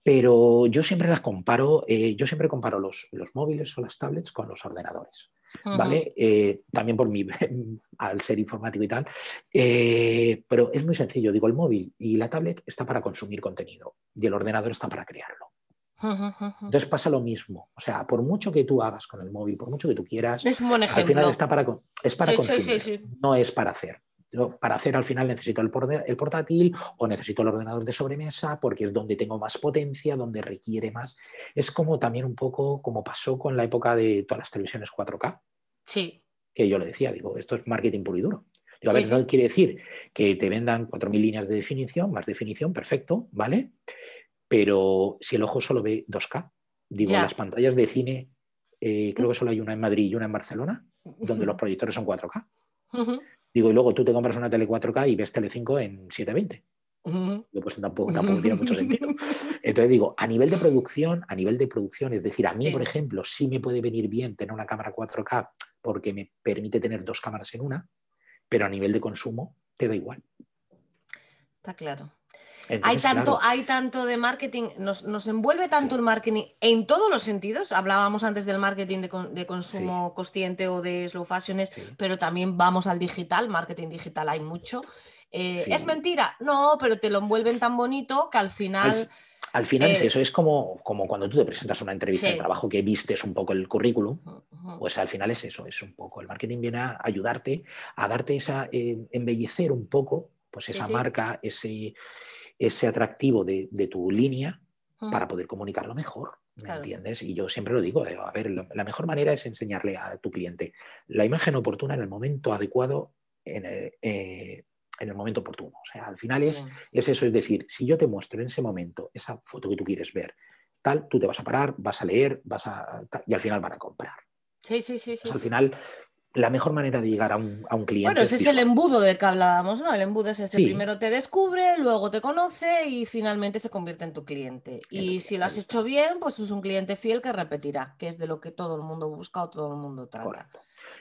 Pero yo siempre las comparo, eh, yo siempre comparo los, los móviles o las tablets con los ordenadores. ¿Vale? Eh, también por mí, al ser informático y tal. Eh, pero es muy sencillo, digo, el móvil y la tablet está para consumir contenido y el ordenador está para crearlo. Entonces pasa lo mismo. O sea, por mucho que tú hagas con el móvil, por mucho que tú quieras, al final está para, es para consumir, no es para hacer para hacer al final necesito el, portátil o necesito el ordenador de sobremesa porque es donde tengo más potencia, donde requiere más. Es como también un poco como pasó con la época de todas las televisiones 4K. Sí. Que yo le decía, digo, esto es marketing puro y duro. Digo, a ver, no quiere decir que te vendan 4.000 líneas de definición, más definición, perfecto, ¿vale? Pero si el ojo solo ve 2K, digo, las pantallas de cine, eh, creo que solo hay una en Madrid y una en Barcelona, donde los proyectores son 4K. Digo, y luego tú te compras una tele 4K y ves tele 5 en 720. Pues tampoco, tiene mucho sentido. Entonces digo, a nivel de producción, a nivel de producción, es decir, a mí, por ejemplo, sí me puede venir bien tener una cámara 4K porque me permite tener dos cámaras en una, pero a nivel de consumo te da igual. Está claro hay, tanto, hay tanto de marketing, nos, envuelve tanto el marketing en todos los sentidos. Hablábamos antes del marketing de, consumo consciente o de slow fashion, pero también vamos al digital, marketing digital hay mucho. Eh, ¿Es mentira? No, pero te lo envuelven tan bonito que al final... Al, final es eh, eso, es como, como cuando tú te presentas a una entrevista de trabajo que vistes un poco el currículum, pues al final es eso, es un poco. El marketing viene a ayudarte, a darte esa, eh, embellecer un poco, pues esa marca, ese, ese atractivo de, tu línea para poder comunicarlo mejor. ¿Me entiendes? Y yo siempre lo digo, eh, a ver, la mejor manera es enseñarle a tu cliente la imagen oportuna en el momento adecuado, en el, eh, momento oportuno. O sea, al final es, es, eso, es decir, si yo te muestro en ese momento esa foto que tú quieres ver, tal, tú te vas a parar, vas a leer, vas a y al final van a comprar. Sí, sí, sí. al final la mejor manera de llegar a un, cliente. Bueno, ese es, el embudo del que hablábamos, ¿no? El embudo es este, primero te descubre, luego te conoce y finalmente se convierte en tu cliente. Y si lo has hecho bien, pues es un cliente fiel que repetirá, que es de lo que todo el mundo busca o todo el mundo trata.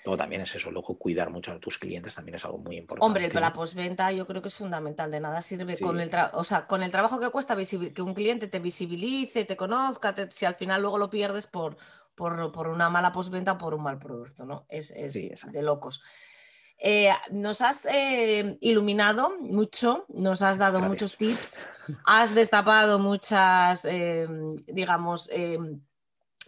Luego también es eso, luego cuidar mucho a tus clientes también es algo muy importante. Hombre, la postventa yo creo que es fundamental, de nada sirve con el o sea, con el trabajo que cuesta que un cliente te visibilice, te conozca, si al final luego lo pierdes por por, una mala postventa o por un mal producto, ¿no? Es, de locos. Eh, nos has eh, iluminado mucho, nos has dado muchos tips, has destapado muchas, eh, digamos,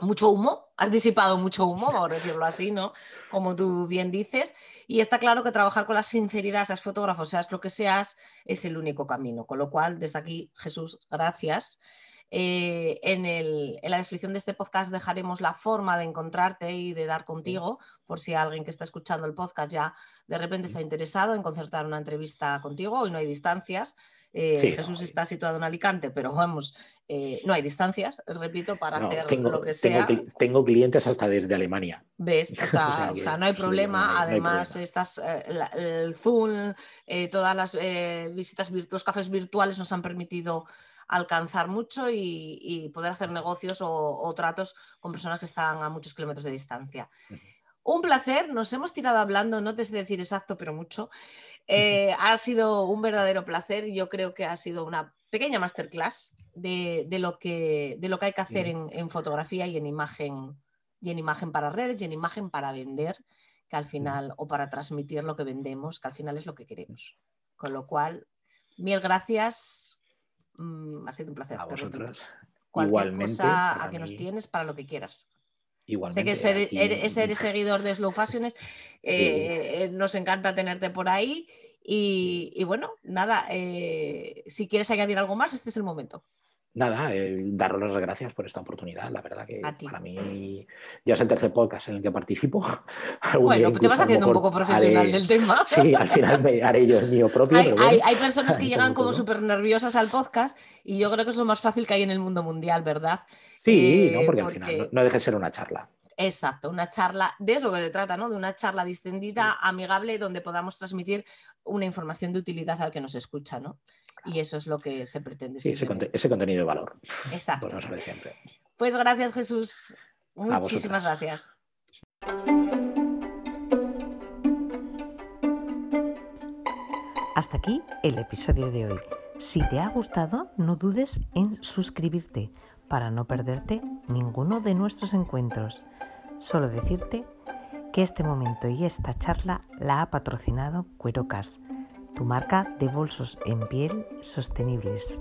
mucho humo, has disipado mucho humo, por decirlo así, ¿no? Como tú bien dices, y está claro que trabajar con la sinceridad, seas fotógrafo, seas lo que seas, es el único camino. Con lo cual, desde aquí, Jesús, gracias. Eh, en, la descripción de este podcast dejaremos la forma de encontrarte y de dar contigo por si alguien que está escuchando el podcast ya de repente está interesado en concertar una entrevista contigo. Hoy no hay distancias. Eh, Jesús está situado en Alicante, pero vamos, eh, no hay distancias, repito, para hacer lo que sea. Tengo, clientes hasta desde Alemania. ¿Ves? O sea, no hay problema. Además, Estas, el Zoom, todas las visitas, los cafés virtuales nos han permitido alcanzar mucho y, poder hacer negocios o, tratos con personas que están a muchos kilómetros de distancia. Un placer, nos hemos tirado hablando, no te sé decir exacto, pero mucho. Eh, ha sido un verdadero placer. Yo creo que ha sido una pequeña masterclass de, lo, que, de lo que hay que hacer en, fotografía y en imagen y en imagen para redes y en imagen para vender, que al final, o para transmitir lo que vendemos, que al final es lo que queremos. Con lo cual, mil gracias Mm, ha sido un placer. A vosotros. Igualmente. Cosa a que nos tienes para lo que quieras. Igualmente, sé que ser, seguidor de Slow Fashions, eh, eh, nos encanta tenerte por ahí. Y, bueno, nada, eh, si quieres añadir algo más, este es el momento nada, eh, daros las gracias por esta oportunidad. La verdad que para mí ya es el tercer podcast en el que participo. bueno, te vas haciendo un poco profesional del tema. Sí, al final me haré yo el mío propio. Hay, hay, personas que llegan como súper nerviosas al podcast y yo creo que es lo más fácil que hay en el mundo mundial, ¿verdad? Sí, ¿no? porque, al final no, deje de ser una charla. Exacto, una charla, de eso que se trata, ¿no? De una charla distendida, amigable, donde podamos transmitir una información de utilidad al que nos escucha, ¿no? Y eso es lo que se pretende. Sí, ese, contenido de valor. Exacto. Pues gracias, Jesús. Muchísimas gracias. Hasta aquí el episodio de hoy. Si te ha gustado, no dudes en suscribirte para no perderte ninguno de nuestros encuentros. Solo decirte que este momento y esta charla la ha patrocinado Cuerocas tu marca de bolsos en piel sostenibles.